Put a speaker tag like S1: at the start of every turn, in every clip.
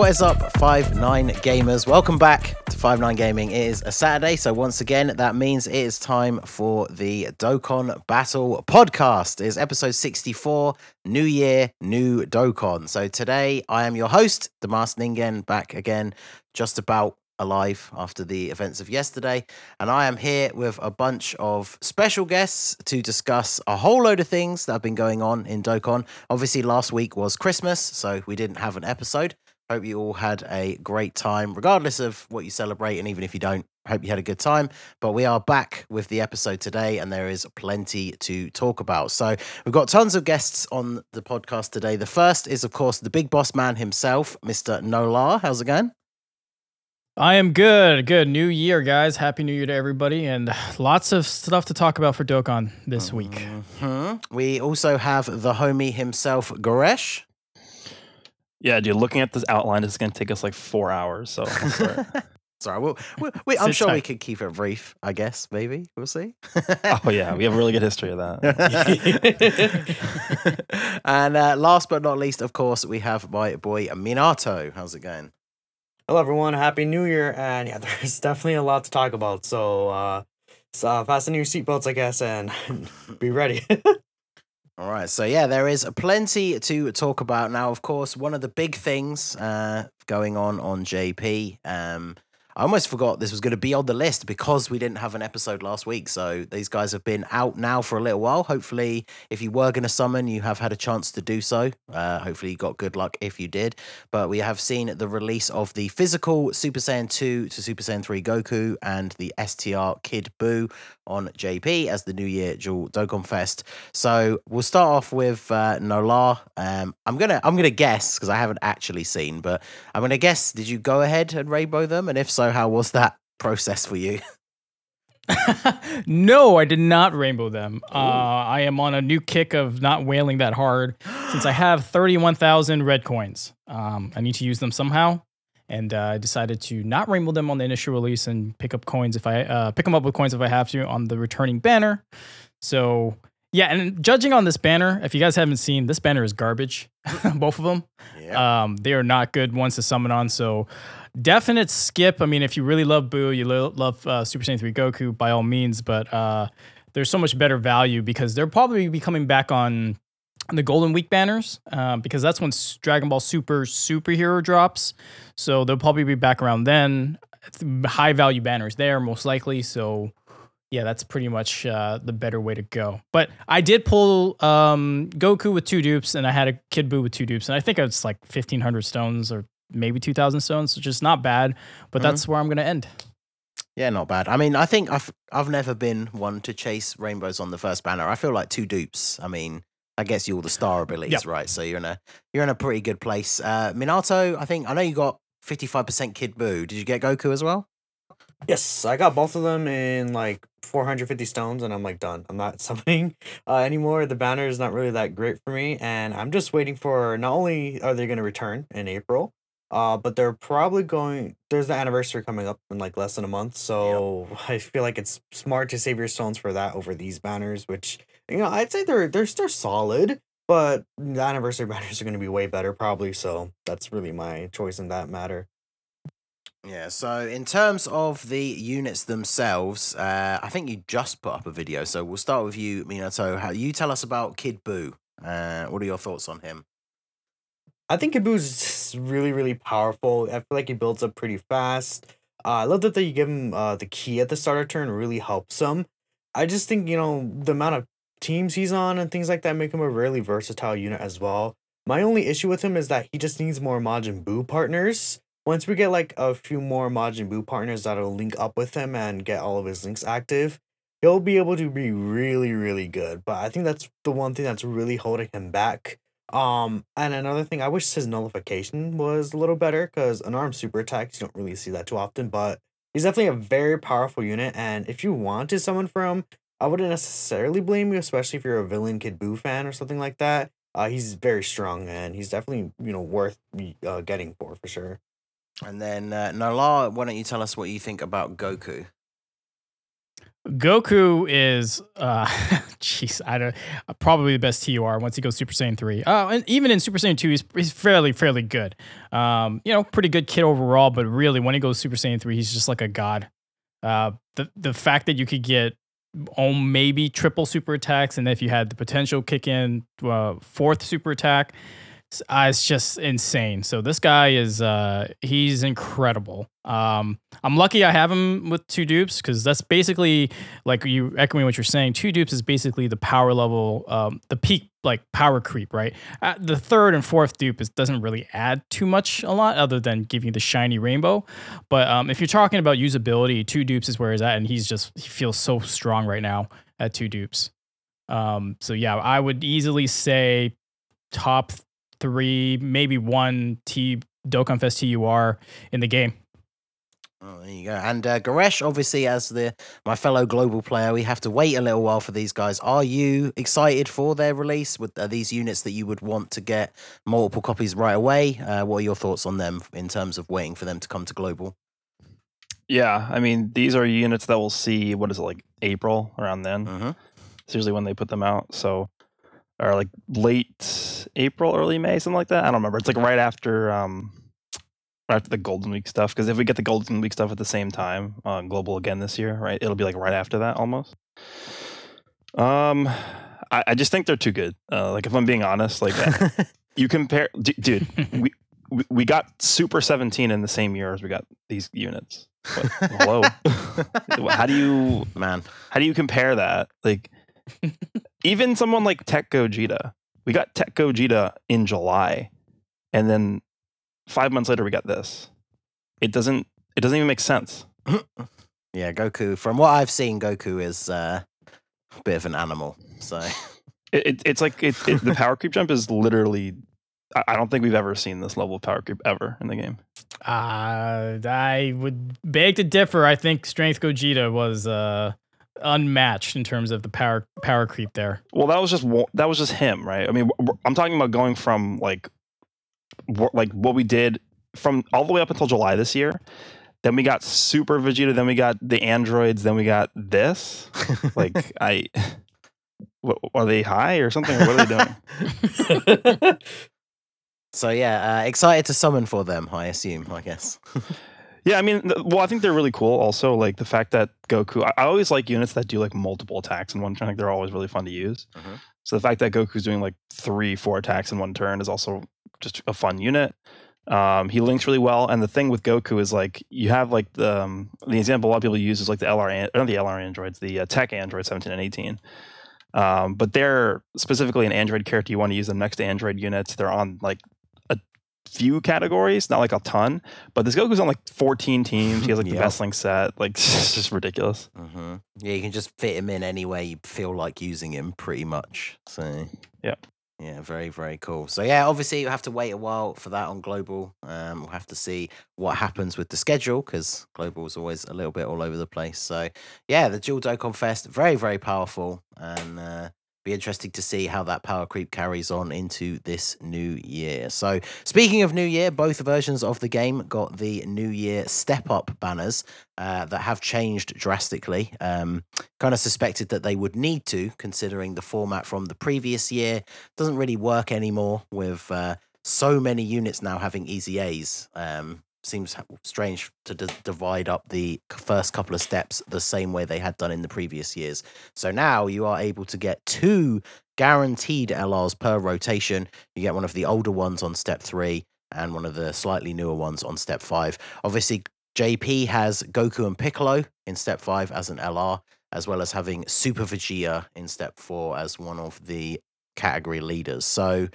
S1: What is up, Five Nine Gamers? Welcome back to Five Nine Gaming. It is a Saturday, so once again, that means it is time for the Dokkan Battle podcast. It is episode 64, New Year, New Dokkan. So today, I am your host, Master Ningen, back again, just about alive after the events of yesterday. And I am here with a bunch of special guests to discuss a whole load of things that have been going on in Dokkan. Obviously, last week was Christmas, so we didn't have an episode. Hope you all had a great time, regardless of what you celebrate. And even if you don't, hope you had a good time. But we are back with the episode today, and there is plenty to talk about. So we've got tons of guests on the podcast today. The first is, of course, the big boss man himself, Mr. Nolar. How's it going?
S2: I am good. Good. New year, guys. Happy New Year to everybody. And lots of stuff to talk about for Dokkan this week.
S1: Mm-hmm. We also have the homie himself, Goresh.
S3: Yeah, dude, looking at this outline is going to take us like four hours. So,
S1: sorry. We'll, we'll, we, I'm sure tight. we could keep it brief, I guess. Maybe. We'll see.
S3: oh, yeah. We have a really good history of
S1: that. and uh, last but not least, of course, we have my boy Minato. How's it going?
S4: Hello, everyone. Happy New Year. And yeah, there's definitely a lot to talk about. So, uh, so fasten your seatbelts, I guess, and be ready.
S1: All right. So, yeah, there is plenty to talk about now. Of course, one of the big things uh, going on on JP. Um, I almost forgot this was going to be on the list because we didn't have an episode last week. So these guys have been out now for a little while. Hopefully, if you were going to summon, you have had a chance to do so. Uh, hopefully, you got good luck if you did. But we have seen the release of the physical Super Saiyan 2 to Super Saiyan 3 Goku and the STR Kid Buu on JP as the New Year Dual Dokkan Fest. So we'll start off with uh, Nolar. Um, I'm gonna I'm gonna guess because I haven't actually seen, but I'm gonna guess. Did you go ahead and rainbow them? And if so, how was that process for you?
S2: no, I did not rainbow them. Uh, I am on a new kick of not wailing that hard since I have 31,000 red coins. Um, I need to use them somehow and uh, I decided to not rainbow them on the initial release and pick up coins if I uh, pick them up with coins if I have to on the returning banner. So yeah, and judging on this banner, if you guys haven't seen, this banner is garbage. Both of them, yeah. um, they are not good ones to summon on. So definite skip. I mean, if you really love Buu, you lo- love uh, Super Saiyan 3 Goku, by all means. But uh, there's so much better value because they're probably be coming back on the Golden Week banners uh, because that's when Dragon Ball Super Superhero drops. So they'll probably be back around then. High value banners there, most likely. So yeah, that's pretty much uh, the better way to go. But I did pull um, Goku with two dupes, and I had a Kid Buu with two dupes, and I think it's like fifteen hundred stones or maybe two thousand stones, which is not bad. But mm-hmm. that's where I'm gonna end.
S1: Yeah, not bad. I mean, I think I've I've never been one to chase rainbows on the first banner. I feel like two dupes. I mean, I guess you all the star abilities, yep. right? So you're in a you're in a pretty good place. Uh, Minato, I think I know you got 55% Kid Buu. Did you get Goku as well?
S4: Yes, I got both of them in like 450 stones, and I'm like done. I'm not summoning uh, anymore. The banner is not really that great for me, and I'm just waiting for. Not only are they going to return in April, uh, but they're probably going. There's the anniversary coming up in like less than a month, so yep. I feel like it's smart to save your stones for that over these banners, which you know, I'd say they're they're they're solid, but the anniversary banners are going to be way better probably. So that's really my choice in that matter.
S1: Yeah, so in terms of the units themselves, uh, I think you just put up a video. So we'll start with you, Minato. How you tell us about Kid Buu? Uh, what are your thoughts on him?
S4: I think Kid Buu's really, really powerful. I feel like he builds up pretty fast. Uh, I love that, you give him uh, the key at the starter turn really helps him. I just think, you know, the amount of teams he's on and things like that make him a really versatile unit as well. My only issue with him is that he just needs more Majin Buu partners. Once we get like a few more Majin Buu partners that'll link up with him and get all of his links active, he'll be able to be really, really good. But I think that's the one thing that's really holding him back. Um, and another thing, I wish his nullification was a little better because unarmed super attacks, you don't really see that too often, but he's definitely a very powerful unit. And if you want to summon from I wouldn't necessarily blame you, especially if you're a villain Kid Buu fan or something like that. Uh, he's very strong and he's definitely you know worth uh, getting for for sure.
S1: And then uh, Nala, why don't you tell us what you think about Goku?
S2: Goku is uh, jeez, I don't. Uh, probably the best TUR once he goes Super Saiyan three. Oh, and even in Super Saiyan two, he's, he's fairly fairly good. Um, you know, pretty good kid overall. But really, when he goes Super Saiyan three, he's just like a god. Uh, the the fact that you could get oh maybe triple super attacks, and if you had the potential kick in uh, fourth super attack, uh, it's just insane. So this guy is uh he's incredible. Um I'm lucky I have him with two dupes because that's basically like you echoing what you're saying. Two dupes is basically the power level, um, the peak like power creep, right? Uh, the third and fourth dupe is, doesn't really add too much a lot other than giving the shiny rainbow. But um, if you're talking about usability, two dupes is where he's at, and he's just he feels so strong right now at two dupes. Um, so yeah, I would easily say top three, maybe one T Dokkan Fest TUR in the game.
S1: Oh, there you go. And uh, Goresh, obviously, as the my fellow global player, we have to wait a little while for these guys. Are you excited for their release? With are these units that you would want to get multiple copies right away? Uh, what are your thoughts on them in terms of waiting for them to come to global?
S3: Yeah, I mean, these are units that we'll see. What is it like April around then?
S1: Mm-hmm.
S3: It's usually when they put them out. So, or like late April, early May, something like that. I don't remember. It's like right after um, right after the Golden Week stuff. Because if we get the Golden Week stuff at the same time on Global again this year, right, it'll be like right after that almost. Um, I, I just think they're too good. Uh, like if I'm being honest, like you compare, d- dude, we, we we got Super 17 in the same year as we got these units. What, hello, how do you
S1: Man,
S3: how do you compare that? Like even someone like Tech Gogeta, we got Tech Gogeta in July, and then five months later we got this. It doesn't. It doesn't even make sense.
S1: yeah, Goku. From what I've seen, Goku is uh, a bit of an animal. So
S3: It, it, it's like it, it, the power creep jump is literally. I, I don't think we've ever seen this level of power creep ever in the game.
S2: Uh, I would beg to differ. I think Strength Gogeta was uh, unmatched in terms of the power power creep there.
S3: Well, that was just that was just him, right? I mean, I'm talking about going from like like what we did from all the way up until July this year. Then we got Super Vegeta. Then we got the androids. Then we got this. Like I, what, are they high or something? Or what are they doing?
S1: so yeah, uh, excited to summon for them. I assume. I guess.
S3: Yeah, I mean, well, I think they're really cool. Also, like the fact that Goku, I, I always like units that do like multiple attacks in one turn. Like they're always really fun to use.
S1: Mhm.
S3: So the fact that Goku's doing like three, four attacks in one turn is also just a fun unit. Um, he links really well, and the thing with Goku is like you have like the um, the example a lot of people use is like the LR, not the LR androids, the uh, Tech android seventeen and eighteen. Um, but they're specifically an android character you want to use them next to android units. They're on like few categories, not like a ton. But this Goku's on like 14 teams. He has like the
S1: Yep.
S3: best link set. Like it's just ridiculous.
S1: hmm Yeah, you can just fit him in any way you feel like using him, pretty much. So
S3: Yeah.
S1: yeah, very very cool. So yeah, obviously you have to wait a while for that on global. Um, we'll have to see what happens with the schedule because global is always a little bit all over the place. So yeah, the Dual Dokkan Fest very very powerful and. Uh, interesting to see how that power creep carries on into this new year. So, speaking of new year, both versions of the game got the new year step up banners uh, that have changed drastically. Um, kind of suspected that they would need to, considering the format from the previous year doesn't really work anymore with uh, so many units now having EZAs. Um, seems strange to d- divide up the first couple of steps the same way they had done in the previous years. So now you are able to get two guaranteed LRs per rotation. You get one of the older ones on step three and one of the slightly newer ones on step five. Obviously, JP has Goku and Piccolo in step five as an LR, as well as having Super Vegeta in step four as one of the category leaders. So,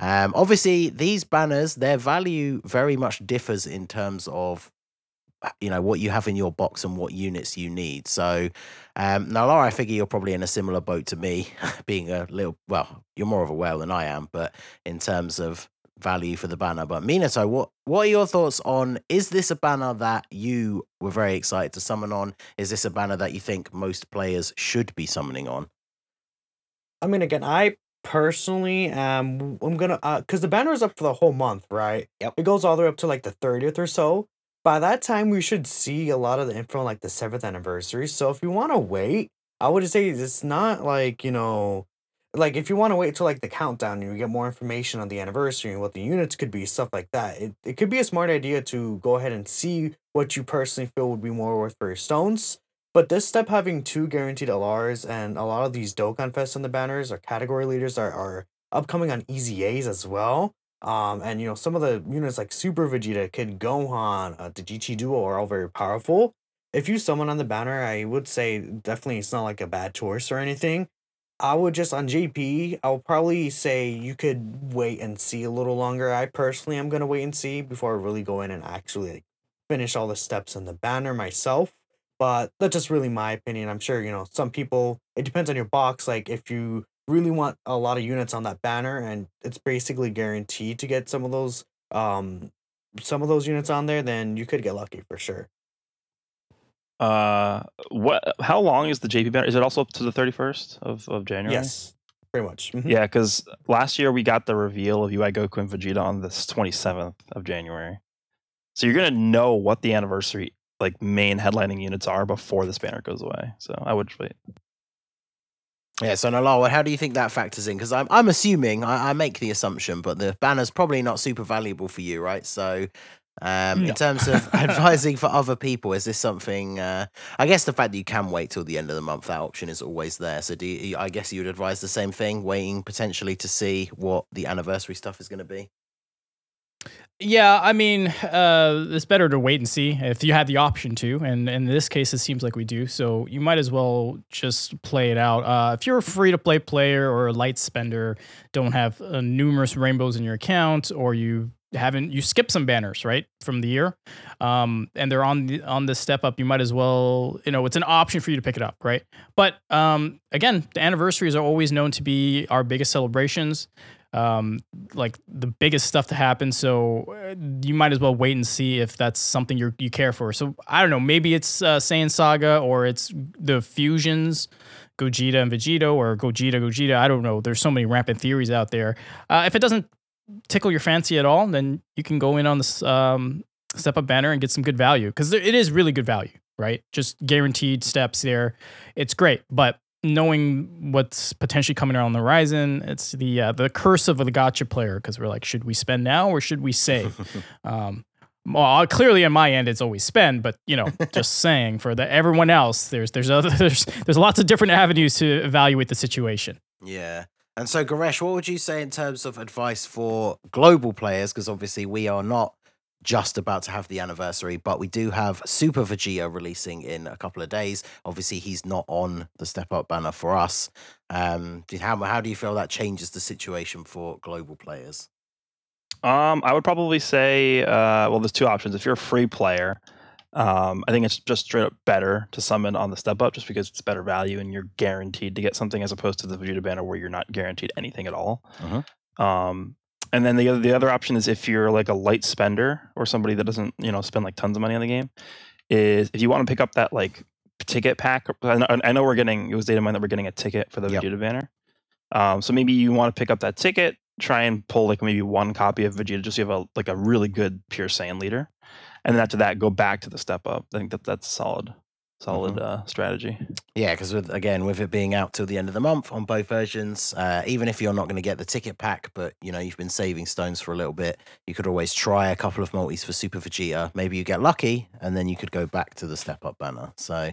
S1: um, obviously, these banners, their value very much differs in terms of uh, you know what you have in your box and what units you need. So, um, now Lara, I figure you're probably in a similar boat to me, being a little well, you're more of a whale than I am, but in terms of value for the banner. But Minato, what what are your thoughts on? Is this a banner that you were very excited to summon on? Is this a banner that you think most players should be summoning on?
S4: I mean, again, I personally am. I'm gonna uh, cause the banner is up for the whole month, right?
S1: Yep.
S4: It goes all the way up to like the thirtieth or so. By that time, we should see a lot of the info on like the seventh anniversary. So if you want to wait, I would say it's not like you know, like if you want to wait till like the countdown and you get more information on the anniversary and what the units could be, stuff like that. It it could be a smart idea to go ahead and see what you personally feel would be more worth for your stones. But this step having two guaranteed LRs and a lot of these Dokkan Fest on the banners or category leaders are, are upcoming on EZAs as as well. Um, and you know, some of the units like Super Vegeta, Kid Gohan, uh, the GT Duo are all very powerful. If you summon on the banner, I would say definitely it's not like a bad choice or anything. I would just on JP, I'll probably say you could wait and see a little longer. I personally am gonna wait and see before I really go in and actually finish all the steps on the banner myself. But that's just really my opinion. I'm sure, you know, some people it depends on your box. Like if you really want a lot of units on that banner and it's basically guaranteed to get some of those um some of those units on there, then you could get lucky for sure.
S3: Uh, what? How long is the JP banner? Is it also up to the thirty first of of January?
S4: Yes. Pretty much. Mhm.
S3: Yeah, because last year we got the reveal of UI Goku and Vegeta on this twenty seventh of January. So you're gonna know what the anniversary like main headlining units are before this banner goes away. So I would wait.
S1: Yeah, so Nalawa, how do you think that factors in? Because I'm I'm assuming I, I make the assumption, but the banner's probably not super valuable for you, right? So, um,
S2: No.
S1: in terms of advising for other people, is this something? Uh, I guess the fact that you can wait till the end of the month, that option is always there. So, do you, I guess you would advise the same thing, waiting potentially to see what the anniversary stuff is going to be?
S2: Yeah, I mean, uh, it's better to wait and see if you had the option to. And in this case, it seems like we do. So you might as well just play it out. Uh, if you're a free to play player or a light spender, don't have uh, numerous rainbows in your account, or you haven't you skip some banners right from the year um and they're on the on the step up you might as well you know it's an option for you to pick it up right but um again the anniversaries are always known to be our biggest celebrations um like the biggest stuff to happen. So uh, you might as well wait and see if that's something you you care for. So i don't know maybe it's uh Saiyan saga or it's the fusions Gogeta and Vegeta or Gogeta Gogeta. I don't know. There's so many rampant theories out there. Uh, if it doesn't tickle your fancy at all then you can go in on this um step up banner and get some good value. Because it is really good value right? Just guaranteed steps there. It's great but knowing what's potentially coming around the horizon, it's the uh, the curse of the gacha player because we're like, should we spend now or should we save? um, well, clearly on my end, it's always spend, but you know, just saying for the everyone else, there's there's other there's there's lots of different avenues to evaluate the situation.
S1: Yeah. And so, Goresh, what would you say in terms of advice for global players? Because obviously, we are not just about to have the anniversary, but we do have Super Vegeta releasing in a couple of days. Obviously, he's not on the Step Up banner for us. Um, how how do you feel that changes the situation for global players?
S3: Um, I would probably say, uh, well, there's two options. If you're a free player, um, I think it's just straight up better to summon on the step up, just because it's better value and you're guaranteed to get something, as opposed to the Vegeta banner where you're not guaranteed anything at all.
S1: Mhm.
S3: Um, and then the other the other option is if you're like a light spender or somebody that doesn't you know spend like tons of money on the game, is if you want to pick up that like ticket pack. I know, I know we're getting it was data mine that we're getting a ticket for the
S1: Yep.
S3: Vegeta banner. Um, so maybe you want to pick up that ticket, try and pull like maybe one copy of Vegeta, just so you have a like a really good pure Saiyan leader, and then after that go back to the step up. I think that that's solid, solid uh, strategy.
S1: Yeah, because with again with it being out till the end of the month on both versions, uh, even if you're not going to get the ticket pack, but you know you've been saving stones for a little bit, you could always try a couple of multis for Super Vegeta. Maybe you get lucky, and then you could go back to the step up banner. So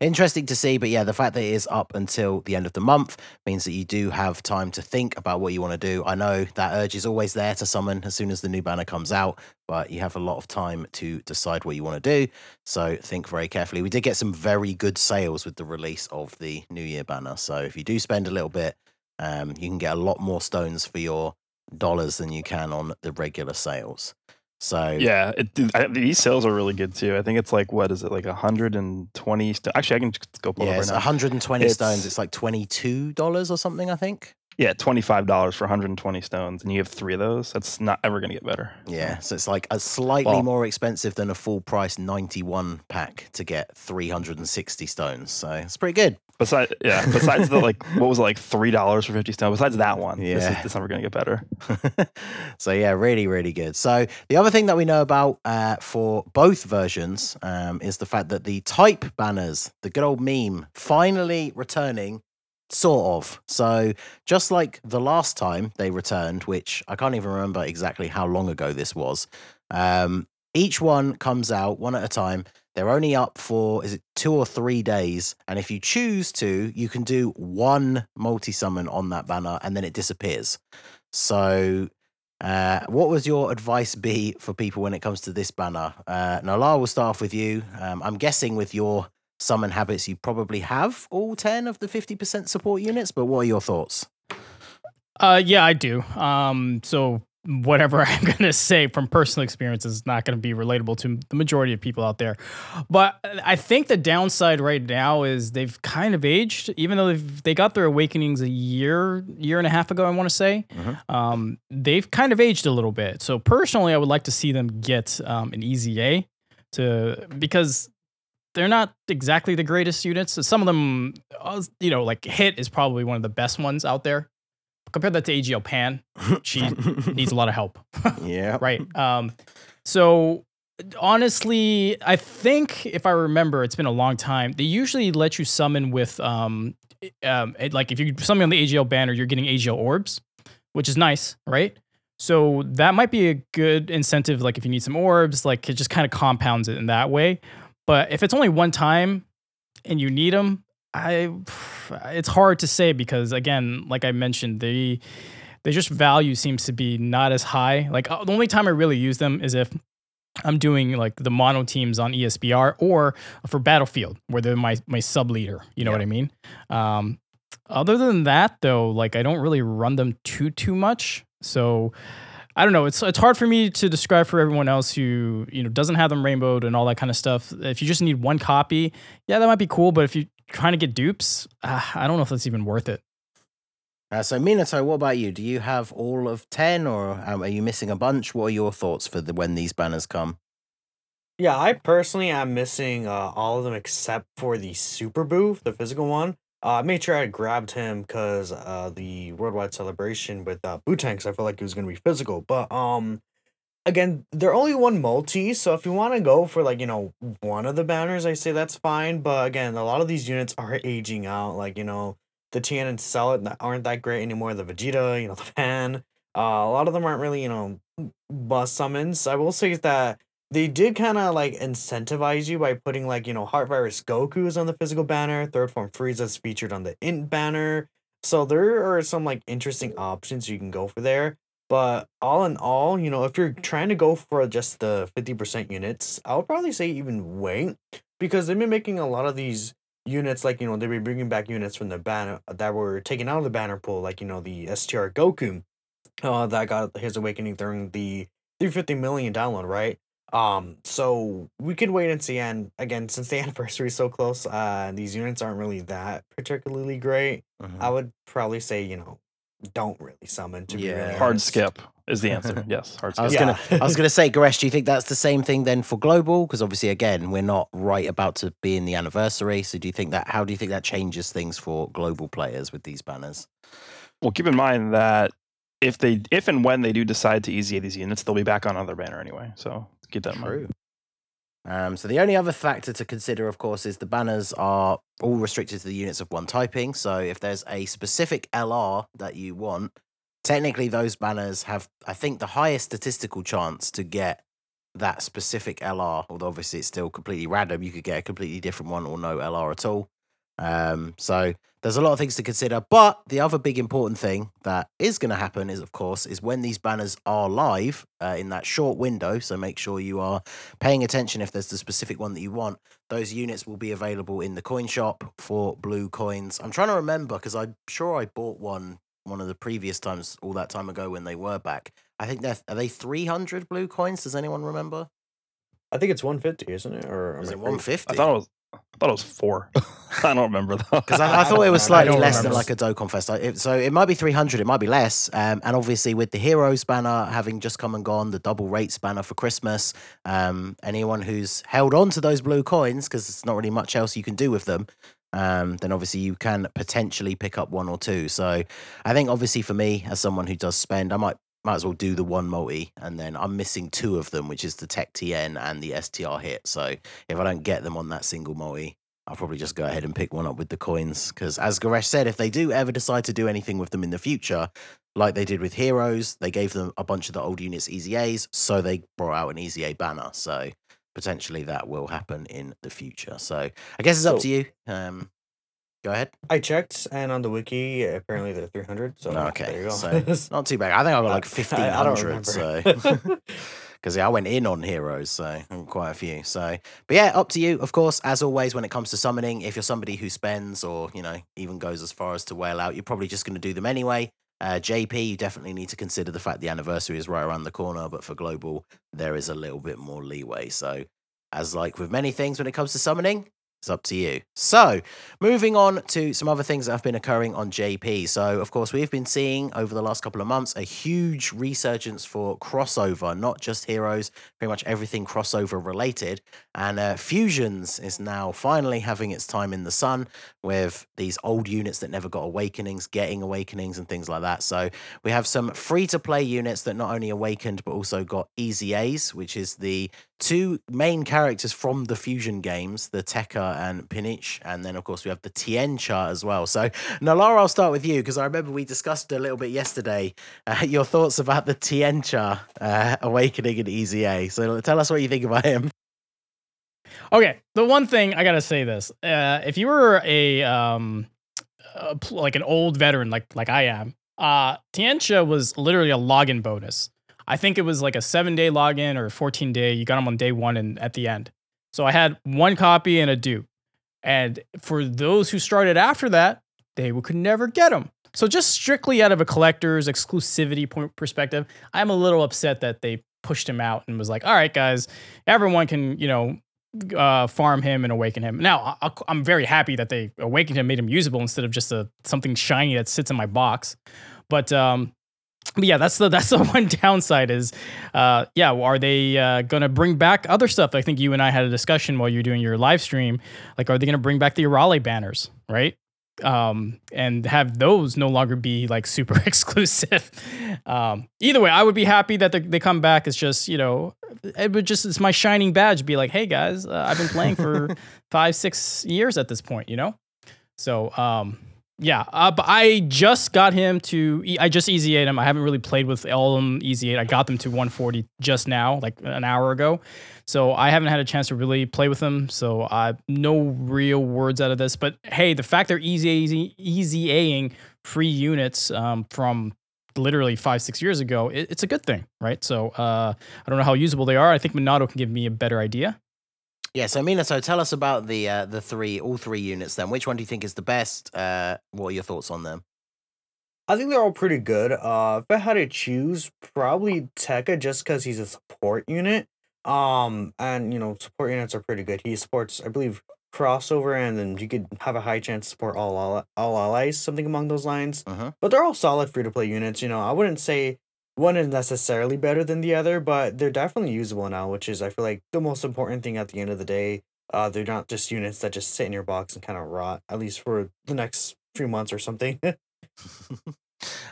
S1: interesting to see. But yeah, the fact that it is up until the end of the month means that you do have time to think about what you want to do. I know that urge is always there to summon as soon as the new banner comes out, but you have a lot of time to decide what you want to do. So think very carefully. We did get some very good sales with the release of the New Year banner. So if you do spend a little bit, um, you can get a lot more stones for your dollars than you can on the regular sales. So
S3: Yeah, it, I, these sales are really good too. I think it's like what is it like 120? St- Actually, I can just go pull it
S1: yeah, it's
S3: right now.
S1: 120 stones.
S3: It's-
S1: It's like $22 or something, I think.
S3: Yeah, twenty five dollars for 120 stones, and you have three of those. That's not ever going to get better.
S1: Yeah, so it's like a slightly
S3: Well-
S1: more expensive than a full price 91 pack to get 360 stones. So it's pretty good.
S3: Besides, yeah, besides the like, what was it like three dollars for 50 stones? Besides that one, this
S1: Yeah.
S3: is, it's never going to get better.
S1: so yeah, really, really good. So the other thing that we know about uh, for both versions um, is the fact that the type banners, the good old meme, finally returning, sort of. So just like the last time they returned, which I can't even remember exactly how long ago this was. Um, each one comes out one at a time. They're only up for is it two or three days, and if you choose to, you can do one multi summon on that banner, and then it disappears. So, uh, what would your advice be for people when it comes to this banner? Uh, Nala, we'll start off with you. Um, I'm guessing with your summon habits, you probably have all 10 of the 50% support units, but what are your thoughts?
S2: Uh, yeah, I do. Um, so whatever I'm gonna say from personal experience is not gonna be relatable to the majority of people out there. But I think the downside right now is they've kind of aged, even though they've, they got their awakenings a year, year and a half ago. I want to say,
S1: Mhm.
S2: um, they've kind of aged a little bit. So personally, I would like to see them get um, an EZA to because they're not exactly the greatest units. Some of them, uh, you know, like Hit is probably one of the best ones out there. Compare that to AGL Pan, she needs a lot of help,
S1: yeah.
S2: right? Um, so honestly, I think if I remember, it's been a long time. They usually let you summon with, um, um, it- like if you summon on the AGL banner, you're getting AGL orbs, which is nice, right? So that might be a good incentive. Like if you need some orbs, like it just kind of compounds it in that way. But if it's only one time and you need them, I it's hard to say because again, like I mentioned, the the just value seems to be not as high. Like uh, the only time I really use them is if I'm doing like the mono teams on ESBR or for Battlefield where they're my my sub leader. You know
S1: Yeah.
S2: what I mean? Um, other than that, though, like I don't really run them too too much. So I don't know. It's it's hard for me to describe for everyone else who you know doesn't have them rainbowed and all that kind of stuff. If you just need one copy, yeah, that might be cool. But if you're trying to get dupes, uh, I don't know if that's even worth it.
S1: Uh, so, Minato, what about you? Do you have all of 10 or um, are you missing a bunch? What are your thoughts for the when these banners come?
S4: Yeah, I personally am missing uh, all of them except for the Super Buu, the physical one. Uh, I made sure I grabbed him because uh, the worldwide celebration with uh, Buu Tanks, I felt like it was gonna be physical. But um, again, they're only one multi, so if you want to go for like you know one of the banners, I say that's fine. But again, a lot of these units are aging out. Like you know the Tien and that aren't that great anymore. The Vegeta, you know the Pan. Uh, a lot of them aren't really you know bust summons. I will say that they did kind of like incentivize you by putting like you know heart virus goku's on the physical banner third form frieza's featured on the int banner. So there are some like interesting options you can go for there. But all in all you know if you're trying to go for just the 50% units i would probably say even wait because they've been making a lot of these units like you know they've been bringing back units from the banner that were taken out of the banner pool like you know the str goku uh, that got his awakening during the 350 million download right um, so we could wait and see. And again, since the anniversary is so close, uh, these units aren't really that particularly great.
S1: Mhm.
S4: I would probably say, you know, don't really summon to be
S1: Yeah.
S4: really
S3: Hard
S4: honest.
S3: skip is the answer. yes, hard
S1: I was
S3: skip.
S1: gonna, I was gonna say, Goresh, do you think that's the same thing then for global? Because obviously, again, we're not right about to be in the anniversary. So, do you think that? How do you think that changes things for global players with these banners?
S3: Well, keep in mind that if they, if and when they do decide to easy these units, they'll be back on other banner anyway. So keep that.
S1: True. Um, so the only other factor to consider, of course, is the banners are all restricted to the units of one typing. So if there's a specific LR that you want, technically those banners have, I think, the highest statistical chance to get that specific LR. Although obviously it's still completely random. You could get a completely different one or no LR at all. Um, so there's a lot of things to consider. But the other big important thing that is going to happen is, of course, is when these banners are live uh, in that short window. So make sure you are paying attention if there's the specific one that you want. Those units will be available in the coin shop for blue coins. I'm trying to remember because I'm sure I bought one one of the previous times all that time ago when they were back. I think they're are they 300 blue coins? Does anyone remember?
S4: I think it's 150, isn't it? Or
S1: Is it 150?
S3: I thought it was. I thought it was four. I don't remember though.
S1: Because I, I
S4: I
S1: thought
S4: don't
S1: it was slightly
S2: don't
S1: less than like a Dokkan Fest. I- it- So it might be 300, it might be less. Um, and obviously, with the Heroes banner having just come and gone, the double rates banner for Christmas, um, anyone who's held on to those blue coins, because there's not really much else you can do with them, um, then obviously you can potentially pick up one or two. So I think, obviously, for me, as someone who does spend, I might. Might as well do the one multi, and then I'm missing two of them, which is the Tech Tien and the STR hit. So if I don't get them on that single multi, I'll probably just go ahead and pick one up with the coins because, as Goresh said, if they do ever decide to do anything with them in the future, like they did with Heroes, they gave them a bunch of the old units EZAs, so they brought out an EZA banner. So potentially that will happen in the future. So I guess it's up
S4: So-
S1: to you. Um, go ahead.
S4: I checked, and on the wiki, apparently they're 300. So
S1: Okay,
S4: there you go.
S1: so Not too bad. I think I got like
S4: I- I don't
S1: 1500. So.
S4: remember.
S1: because yeah, I went in on heroes, so quite a few. So, but yeah, up to you, of course. As always, when it comes to summoning, if you're somebody who spends or you know even goes as far as to whale out, you're probably just going to do them anyway. Uh, JP, you definitely need to consider the fact the anniversary is right around the corner, but for global, there is a little bit more leeway. So, as like with many things when it comes to summoning, it's up to you. So, moving on to some other things that have been occurring on JP. So, of course, we've been seeing over the last couple of months a huge resurgence for crossover, not just heroes, pretty much everything crossover related. And uh, Fusions is now finally having its time in the sun with these old units that never got awakenings, getting awakenings, and things like that. So, we have some free to play units that not only awakened, but also got EZAs, which is the two main characters from the Fusion games, the Tekka and Pinich. And then, of course, we have the Tiencha as well. So, Nalara, I'll start with you because I remember we discussed a little bit yesterday uh, your thoughts about the Tiencha uh, awakening in EZA. So, tell us what you think about him.
S2: Okay, the one thing I gotta say this: uh, if you were a um, like an old veteran like like I am, uh, Tiencha was literally a login bonus. I think it was like a seven day login or fourteen day. You got them on day one and at the end. So I had one copy and a dupe. And for those who started after that, they could never get them. So just strictly out of a collector's exclusivity point perspective, I'm a little upset that they pushed him out and was like, "All right, guys, everyone can you know uh, farm him and awaken him." Now I- I'm very happy that they awakened him, made him usable instead of just a something shiny that sits in my box. But um, yeah, that's the that's the one downside is, uh, yeah, are they uh, gonna bring back other stuff? I think you and I had a discussion while you're doing your live stream. Like, are they gonna bring back the Raleigh banners, right? Um, and have those no longer be like super exclusive. Um, either way, I would be happy that they, they come back. It's just you know, it would just it's my shining badge. Be like, hey guys, uh, I've been playing for five six years at this point, you know. So um, yeah, uh, but I just got him to. I just easy ate him. I haven't really played with all of them easy eight. I got them to 140 just now, like an hour ago. So I haven't had a chance to really play with them. So I no real words out of this. But hey, the fact they're easy easy easy aing free units um, from literally five six years ago, it, it's a good thing, right? So uh, I don't know how usable they are. I think Minato can give me a better idea.
S1: Yeah, so Minato, tell us about the uh, the three, all three units. Then, which one do you think is the best? Uh, what are your thoughts on them?
S4: I think they're all pretty good. Uh, if I had to choose, probably Tekka just because he's a support unit. Um, and you know, support units are pretty good. He supports, I believe, crossover, and then you could have a high chance to support all ally- all allies, something along those lines.
S1: Uh-huh.
S4: But they're all solid free to play units. You know, I wouldn't say one is necessarily better than the other, but they're definitely usable now, which is I feel like the most important thing at the end of the day. Uh, they're not just units that just sit in your box and kind of rot, at least for the next few months or something.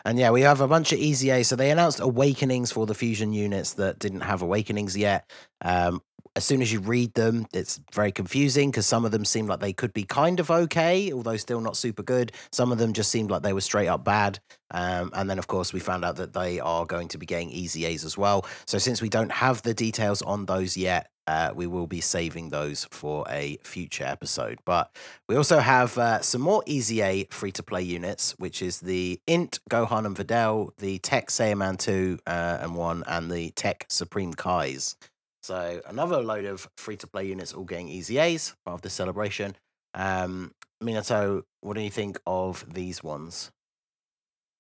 S1: And yeah, we have a bunch of easy So they announced awakenings for the fusion units that didn't have awakenings yet. Um, as soon as you read them, it's very confusing because some of them seem like they could be kind of okay, although still not super good. Some of them just seemed like they were straight up bad. Um, and then, of course, we found out that they are going to be getting EZAs as well. So since we don't have the details on those yet, uh, we will be saving those for a future episode. But we also have uh, some more EZA free to play units, which is the Int Gohan and Videl, the Tech Saiyaman 2 uh, and 1, and the Tech Supreme Kais. So another load of free to play units all getting EZAs part of the celebration. Um, Minato, what do you think of these ones?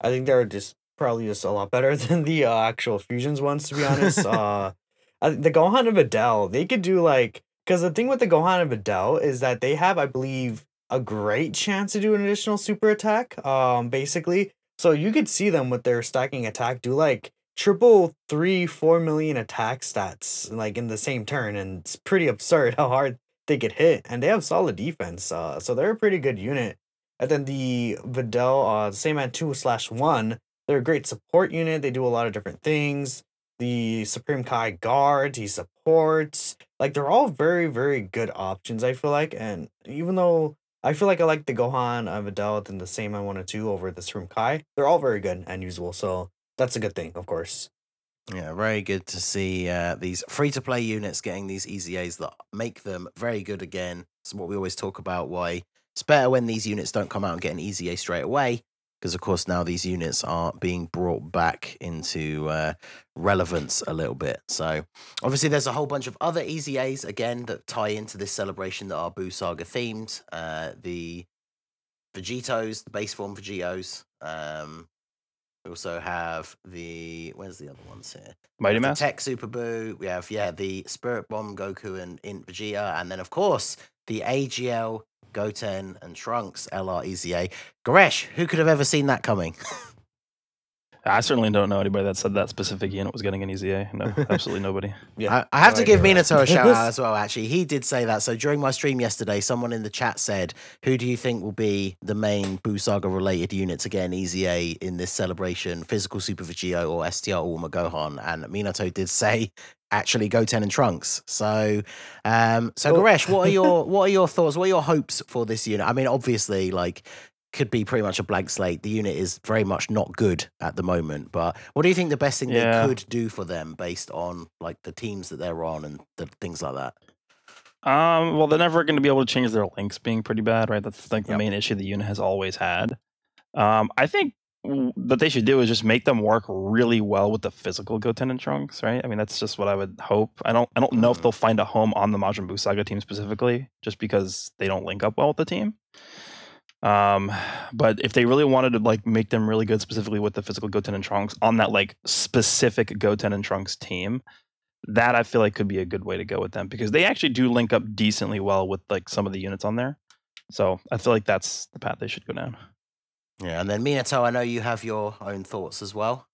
S4: I think they're just probably just a lot better than the uh, actual fusions ones, to be honest. uh, the Gohan of Videl, they could do like Because the thing with the Gohan of Videl is that they have, I believe, a great chance to do an additional super attack. Um, basically, so you could see them with their stacking attack do like triple three, four million attack stats like in the same turn, and it's pretty absurd how hard they get hit. And they have solid defense, uh, so they're a pretty good unit. And then the Videl, uh, Saiyaman two slash one, they're a great support unit. They do a lot of different things. The Supreme Kai guards, he supports. Like they're all very, very good options. I feel like, and even though I feel like I like the Gohan, uh, Videl, and the same I wanted to over the Supreme Kai, they're all very good and usable. So that's a good thing, of course.
S1: Yeah, very good to see uh, these free to play units getting these EZAs that make them very good again. It's what we always talk about why it's better when these units don't come out and get an EZA straight away. Because, of course, now these units are being brought back into uh, relevance a little bit. So, obviously, there's a whole bunch of other EZAs again that tie into this celebration that are Buu Saga themed. Uh, the Vegetos, the base form Vegetos. Um, we also have the where's the other ones here?
S3: Mighty
S1: the Tech Super Buu. We have yeah the Spirit Bomb Goku and Int Vegeta, and then of course the AGL Goten and Trunks LR EZA. Goresh, who could have ever seen that coming?
S3: I certainly don't know anybody that said that specific unit was getting an EZA. No, absolutely nobody.
S4: Yeah,
S1: I, I have
S4: no
S1: to give
S4: idea.
S1: Minato a shout out as well. Actually, he did say that. So during my stream yesterday, someone in the chat said, "Who do you think will be the main Buu Saga related unit to get an EZA in this celebration? Physical Super Vegito or STR Ulma Gohan?" And Minato did say, "Actually, Goten and Trunks." So, um, so
S4: Well-
S1: Goresh, what are your what are your thoughts? What are your hopes for this unit? I mean, obviously, like. Could be pretty much a blank slate. The unit is very much not good at the moment. But what do you think the best thing
S3: Yeah.
S1: they could do for them based on like the teams that they're on and the things like that?
S3: Um, well, they're never going to be able to change their links being pretty bad, right? That's like the
S1: Yep.
S3: main issue the unit has always had. Um, I think w- that they should do is just make them work really well with the physical Goten and Trunks, right? I mean, that's just what I would hope. I don't, I don't know if
S1: Mhm.
S3: they'll find a home on the Majin Buu Saga team specifically, just because they don't link up well with the team. Um, but if they really wanted to like make them really good specifically with the physical Goten and Trunks on that like specific Goten and Trunks team, that I feel like could be a good way to go with them because they actually do link up decently well with like some of the units on there. So I feel like that's the path they should go down.
S1: Yeah, and then Minato, I know you have your own thoughts as well.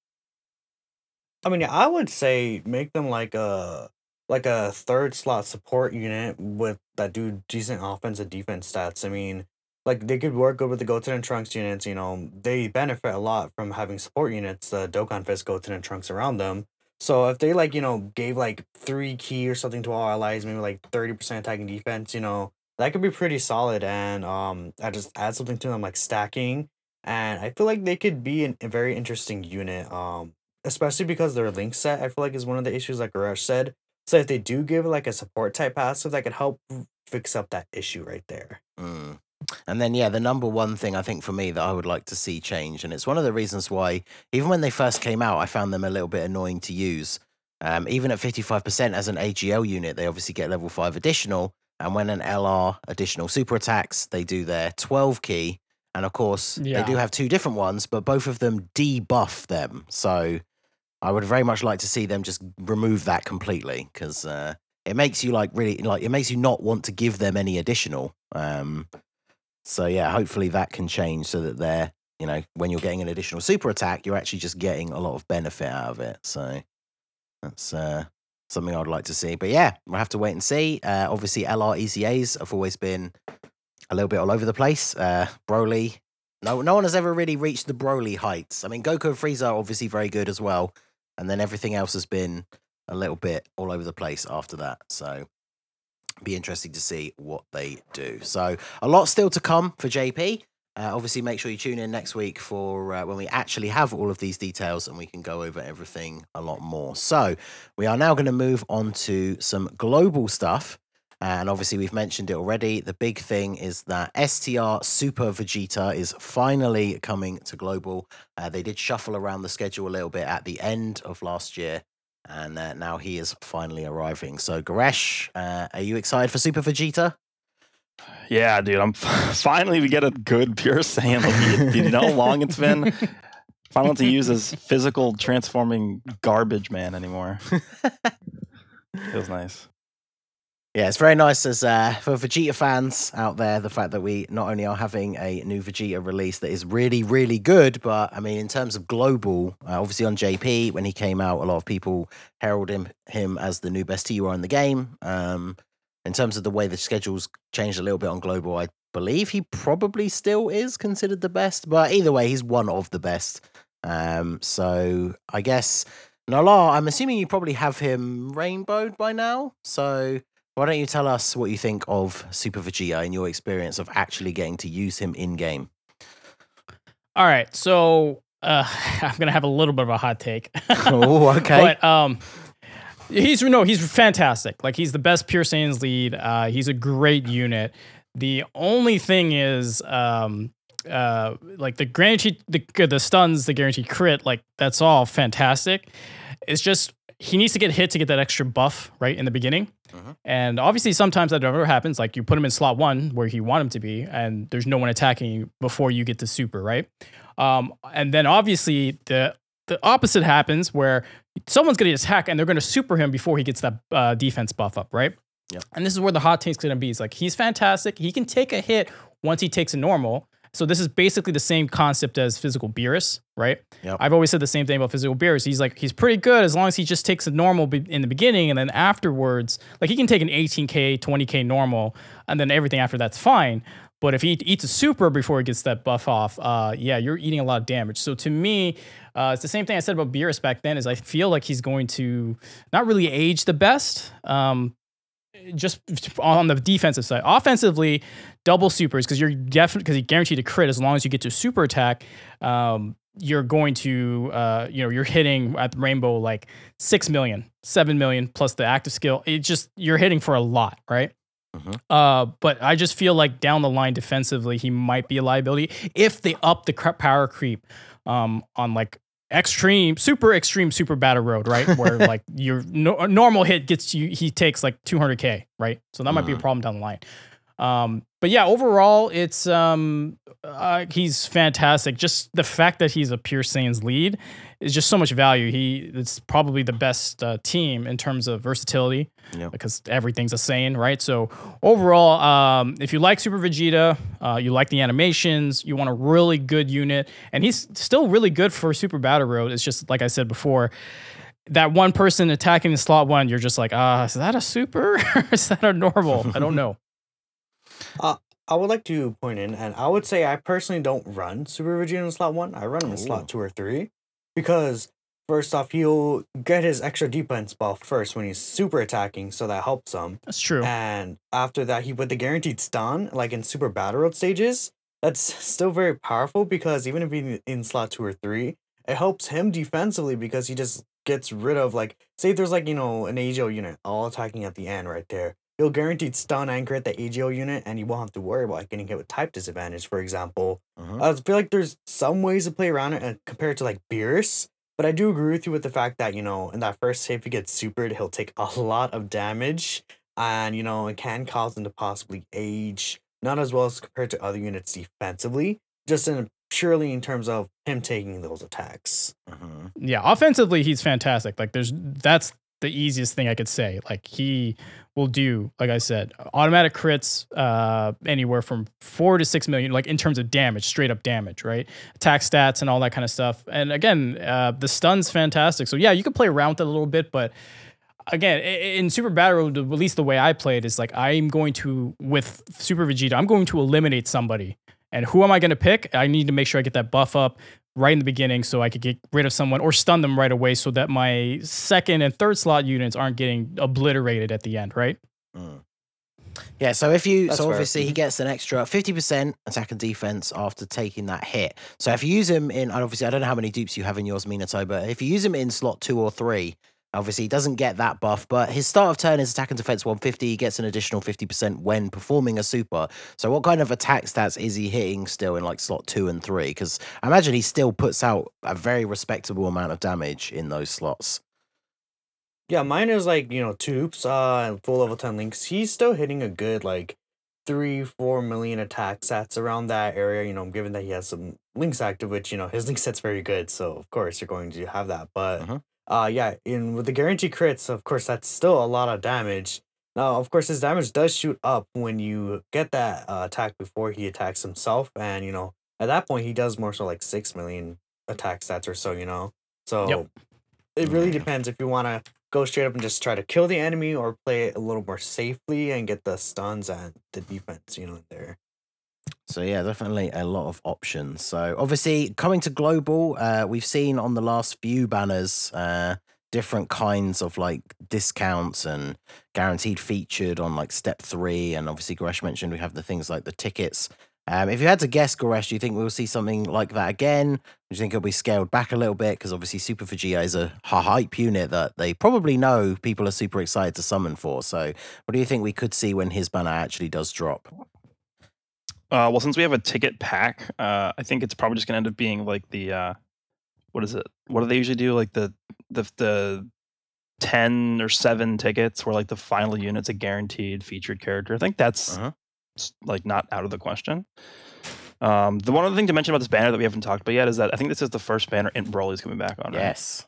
S4: I mean, I would say make them like a like a third slot support unit with that do decent offense and defense stats. I mean, like they could work good with the Goten and Trunks units. You know, they benefit a lot from having support units, the Dokkan Fest, Goten, and Trunks around them. So if they like you know gave like three key or something to all allies, maybe like thirty percent attacking defense, you know that could be pretty solid. And um, I just add something to them like stacking, and I feel like they could be an, a very interesting unit. Um, especially because their link set, I feel like is one of the issues, like Arash said. So if they do give like a support type passive, that could help fix up that issue right there.
S1: Mm. And then, yeah, the number one thing I think for me that I would like to see change, and it's one of the reasons why, even when they first came out, I found them a little bit annoying to use. Um, even at 55% as an AGL unit, they obviously get level 5 additional. And when an LR additional super attacks, they do their 12 key. And of course, they do have two different ones, but both of them debuff them. So I would very much like to see them just remove that completely because uh, it makes you like really like it makes you not want to give them any additional. Um, so yeah, hopefully that can change so that they're you know when you're getting an additional super attack, you're actually just getting a lot of benefit out of it. So that's uh, something I'd like to see. But yeah, we'll have to wait and see. Uh, obviously, LR EZAs have always been a little bit all over the place. Uh, Broly. No, no one has ever really reached the Broly heights. I mean, Goku and Frieza are obviously very good as well, and then everything else has been a little bit all over the place after that. So, be interesting to see what they do. So, a lot still to come for JP. Uh, obviously, make sure you tune in next week for uh, when we actually have all of these details and we can go over everything a lot more. So, we are now going to move on to some global stuff. And obviously, we've mentioned it already. The big thing is that STR Super Vegeta is finally coming to global. Uh, they did shuffle around the schedule a little bit at the end of last year, and uh, now he is finally arriving. So, Goresh, uh, are you excited for Super Vegeta?
S3: Yeah, dude, I'm finally we get a good pure Saiyan. Like, you, you know how long it's been. Finally to use his physical transforming garbage man anymore. Feels nice.
S1: Yeah, it's very nice as uh, for Vegeta fans out there. The fact that we not only are having a new Vegeta release that is really, really good, but I mean, in terms of global, uh, obviously on JP when he came out, a lot of people heralded him, him as the new best hero in the game. Um, in terms of the way the schedule's changed a little bit on global, I believe he probably still is considered the best, but either way, he's one of the best. Um, so I guess Nala, I'm assuming you probably have him rainbowed by now. So why don't you tell us what you think of Super Vegeta and your experience of actually getting to use him in game?
S2: All right, so uh, I'm gonna have a little bit of a hot take.
S1: oh, okay.
S2: But um, he's no, he's fantastic. Like he's the best Pure Saiyans lead. Uh, he's a great unit. The only thing is, um, uh, like the guaranteed the the stuns, the guaranteed crit, like that's all fantastic. It's just he needs to get hit to get that extra buff right in the beginning.
S1: Mhm.
S2: And obviously, sometimes that never happens. Like you put him in slot one where you want him to be, and there's no one attacking you before you get to super, right? Um, and then obviously the the opposite happens where someone's going to attack and they're going to super him before he gets that uh, defense buff up, right?
S1: Yep.
S2: And this is where the hot take's going to be. It's like he's fantastic. He can take a hit once he takes a normal. So this is basically the same concept as physical Beerus, right?
S1: Yep.
S2: I've always said the same thing about physical Beerus. He's like he's pretty good as long as he just takes a normal be- in the beginning and then afterwards, like he can take an 18k, 20k normal, and then everything after that's fine. But if he eats a super before he gets that buff off, uh, yeah, you're eating a lot of damage. So to me, uh, it's the same thing I said about Beerus back then. Is I feel like he's going to not really age the best. Um, just on the defensive side, offensively, double supers because you're definitely because you're guaranteed to crit as long as you get to super attack. Um, you're going to, uh, you know, you're hitting at Rainbow like six million, seven million plus the active skill. It just you're hitting for a lot, right?
S1: Mhm.
S2: Uh, but I just feel like down the line defensively, he might be a liability if they up the power creep um, on like extreme, super extreme, super battle road, right? Where like your no, normal hit gets you, he takes like 200k, right? So that might be a
S1: Mhm.
S2: problem down the line. Um, but yeah, overall, it's um, uh, he's fantastic. Just the fact that he's a pure Saiyans lead is just so much value. He it's probably the best uh, team in terms of versatility
S1: Yep.
S2: because everything's a Saiyan, right? So overall, um, if you like Super Vegeta, uh, you like the animations, you want a really good unit, and he's still really good for Super Battle Road. It's just like I said before. That one person attacking the slot one, you're just like, ah, is that a super? is that a normal? I don't know.
S4: Uh, I would like to point in, and I would say I personally don't run Super Vegeta in slot one. I run him in
S1: Ooh.
S4: slot two or three because first off, he'll get his extra defense buff first when he's super attacking, so that helps him.
S2: That's true.
S4: And after that, he put the guaranteed stun, like in Super Battle Road stages. That's still very powerful because even if he's in slot two or three, it helps him defensively because he just gets rid of like say there's like you know an AGO unit all attacking at the end right there. He'll guaranteed stun anchor at the AGO unit, and you won't have to worry about getting hit with type disadvantage, for example.
S1: Mhm.
S4: I feel like there's some ways to play around it uh, compared to like Beerus, but I do agree with you with the fact that you know in that first save he gets supered, he'll take a lot of damage, and you know it can cause him to possibly age not as well as compared to other units defensively, just in purely in terms of him taking those attacks.
S1: Mhm.
S2: yeah, offensively, he's fantastic. Like, there's that's the easiest thing I could say. Like, he will do, like I said, automatic crits, uh, anywhere from four to six million, like in terms of damage, straight up damage, right? Attack stats and all that kind of stuff. And again, uh, the stun's fantastic. So yeah, you can play around with it a little bit, but again, in Super Battle Road, at least the way I play it is like I'm going to with Super Vegeta, I'm going to eliminate somebody. And who am I going to pick? I need to make sure I get that buff up right in the beginning so I could get rid of someone or stun them right away so that my second and third slot units aren't getting obliterated at the end, right?
S1: Mm. Yeah, so if you
S4: That's
S1: so
S4: fair.
S1: obviously he gets an extra fifty percent attack and defense after taking that hit. So if you use him in, and obviously I don't know how many dupes you have in yours, Minato, but if you use him in slot two or three, obviously he doesn't get that buff. But his start of turn is attack and defense one fifty. He gets an additional fifty percent when performing a super. So what kind of attack stats is he hitting still in like slot two and three? Because I imagine he still puts out a very respectable amount of damage in those slots.
S4: Yeah, mine is like, you know, dupes, uh, and full level 10 links. He's still hitting a good, like, three, four million attack stats around that area, you know, given that he has some links active, which, you know, his link set's very good. So, of course, you're going to have that. But,
S1: Mhm.
S4: Uh, yeah, in with the guarantee crits, of course, that's still a lot of damage. Now, of course, his damage does shoot up when you get that uh, attack before he attacks himself, and you know at that point he does more so like six million attack stats or so. You know, so it really
S1: Yeah.
S4: depends if you want to go straight up and just try to kill the enemy or play it a little more safely and get the stuns and the defense. You know, there.
S1: So yeah, definitely a lot of options. So obviously coming to global, uh, we've seen on the last few banners uh, different kinds of like discounts and guaranteed featured on like step three, and obviously Goresh mentioned we have the things like the tickets. Um, if you had to guess, Goresh, do you think we'll see something like that again? Do you think it'll be scaled back a little bit? Because obviously Super Vegeta is a hype unit that they probably know people are super excited to summon for. So what do you think we could see when his banner actually does drop?
S3: Uh, well, since we have a ticket pack, uh, I think it's probably just gonna end up being like the uh, what is it? What do they usually do? Like the the the ten or seven tickets, where like the final unit's a guaranteed featured character. I think that's
S1: Uh-huh.
S3: like not out of the question. Um, the one other thing to mention about this banner that we haven't talked about yet is that I think this is the first banner in Broly's coming back on. right?
S1: Yes.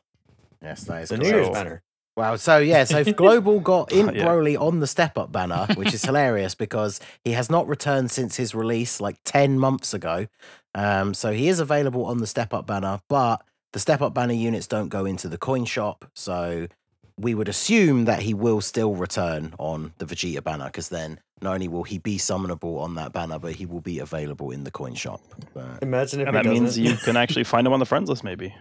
S1: Yes, that is
S4: The New
S1: correct.
S4: Year's
S3: So-
S4: banner.
S1: Wow. So yeah, so if Global got in
S3: Yeah.
S1: Broly on the step up banner, which is hilarious because he has not returned since his release like 10 months ago. Um, so he is available on the step up banner, but the step up banner units don't go into the coin shop. So we would assume that he will still return on the Vegeta banner because then not only will he be summonable on that banner, but he will be available in the coin shop. But,
S4: Imagine if
S3: and that means
S4: doesn't.
S3: you can actually find him on the friends list, maybe.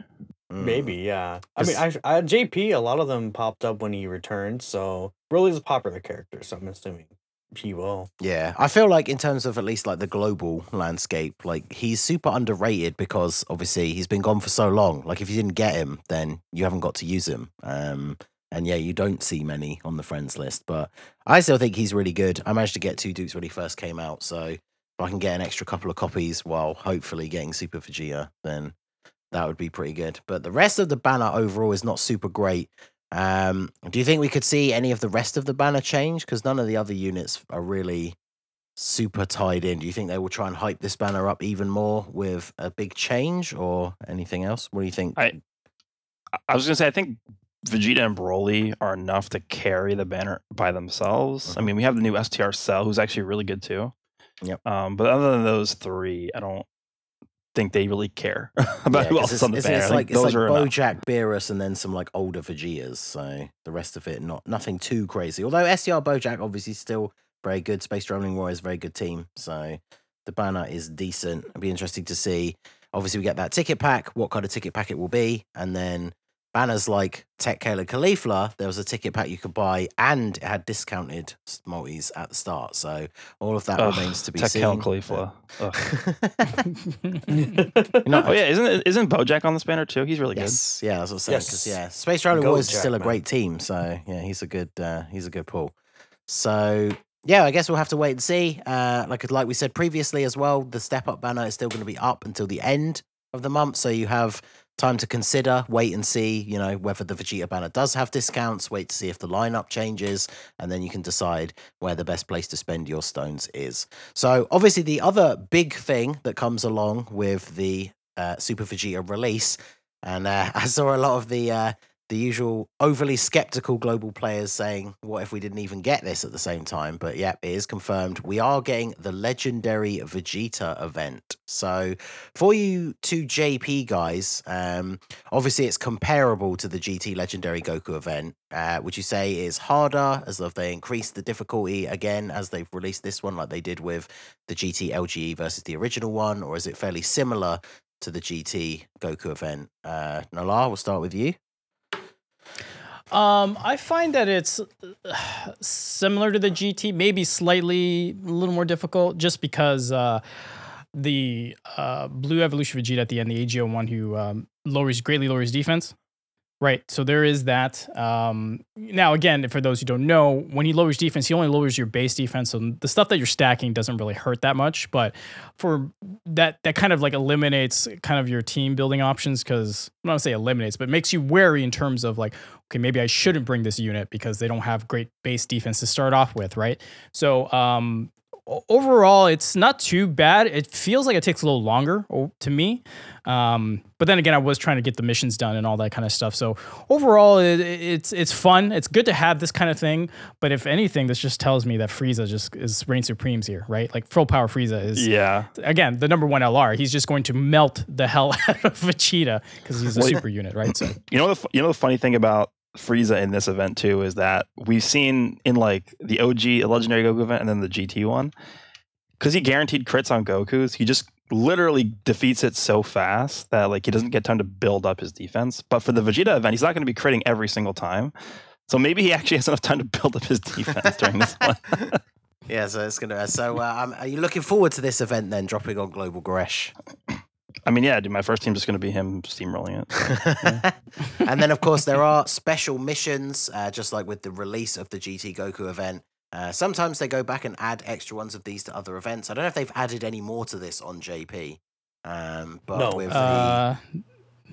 S1: Mm.
S4: Maybe, yeah. I mean, I, I JP, a lot of them popped up when he returned, so Broly's a popular character, so I'm assuming he will.
S1: Yeah, I feel like in terms of at least like the global landscape, like he's super underrated because obviously he's been gone for so long. Like if you didn't get him, then you haven't got to use him. Um, and yeah, you don't see many on the friends list, but I still think he's really good. I managed to get two dupes when he first came out, so if I can get an extra couple of copies while hopefully getting Super Vegeta, then that would be pretty good. But the rest of the banner overall is not super great. Um, do you think we could see any of the rest of the banner change? Because none of the other units are really super tied in. Do you think they will try and hype this banner up even more with a big change or anything else? What do you think?
S3: I- I- I was gonna say I think Vegeta and Broly are enough to carry the banner by themselves. I
S1: Mhm.
S3: mean, we have the new STR Cell, who's actually really good too.
S1: Yep.
S3: Um, but other than those three, I don't think they really care about
S1: Yeah,
S3: who else is on the banner.
S1: it's like it's like
S3: those are.
S1: Bojack, Beerus, and then some like older Vegetas. So the rest of it, not nothing too crazy. Although STR Bojack obviously still very good. Space Rolling Warriors very good team. So the banner is decent. It'll be interesting to see. Obviously, we get that ticket pack. What kind of ticket pack it will be, and then banners like Tech Kale and Caulifla. There was a ticket pack you could buy, and it had discounted s- multis at the start. So all of that
S3: Ugh,
S1: remains to be
S3: Tech
S1: seen.
S3: Hell Caulifla. Ugg.
S1: No,
S3: Oh yeah, isn't it- isn't Bojack on the banner too? He's really
S1: Yes, yeah, that's what I'm saying. 'cause,
S4: Yes.
S1: yeah, Space Rolling
S4: Go,
S1: is still a
S4: Jackman.
S1: great team, so yeah, he's a good uh, he's a good pull. So yeah, I guess we'll have to wait and see. Uh, like like we said previously as well, the step up banner is still going to be up until the end of the month, so you have time to consider, wait and see. You know whether the Vegeta banner does have discounts. Wait to see if the lineup changes, and then you can decide where the best place to spend your stones is. So obviously, the other big thing that comes along with the uh, Super Vegeta release and uh, I saw a lot of the uh, the usual overly skeptical global players saying, "What if we didn't even get this at the same time?" But yeah, it is confirmed. We are getting the legendary Vegeta event. So for you two JP guys, um, obviously it's comparable to the GT Legendary Goku event. Uh, would you say is harder as if they increased the difficulty again as they've released this one, like they did with the GT LGE versus the original one, or is it fairly similar to the GT Goku event. Uh, Nala, we'll start with you.
S2: Um, I find that it's uh, similar to the GT, maybe slightly a little more difficult, just because uh, the uh, Blue Evolution Vegeta at the end, the AGO one, who um, lowers greatly lowers defense. Right, so there is that. Um, now, again, for those who don't know, when he lowers defense, he only lowers your base defense. So the stuff that you're stacking doesn't really hurt that much. But for that, that kind of like eliminates kind of your team building options because I'm not gonna say eliminates, but makes you wary in terms of like, okay, maybe I shouldn't bring this unit because they don't have great base defense to start off with, right? So um, overall, it's not too bad. It feels like it takes a little longer to me. Um, but then again, I was trying to get the missions done and all that kind of stuff. So overall, it, it's it's fun. It's good to have this kind of thing. But if anything, this just tells me that Frieza just is reign supremes here, right? Like full power Frieza is
S3: Yeah.
S2: again the number one LR. He's just going to melt the hell out of Vegeta because he's a
S3: Well,
S2: super unit, right? So
S3: You know the you know the funny thing about Frieza in this event too is that we've seen in like the OG Legendary Goku event and then the GT one because he guaranteed crits on Goku's. He just literally defeats it so fast that like he doesn't get time to build up his defense. But for the Vegeta event, he's not going to be critting every single time. So maybe he actually has enough time to build up his defense during this one.
S1: Yeah, so it's gonna. So, uh, um, are you looking forward to this event then, dropping on Global Goresh?
S3: I mean, yeah, dude, my first team's just going to be him steamrolling it.
S1: and then, of course, there are special missions, uh, just like with the release of the GT Goku event. Uh, sometimes they go back and add extra ones of these to other events. I don't know if they've added any more to this on JP. Um, but
S4: No.
S1: with
S2: uh,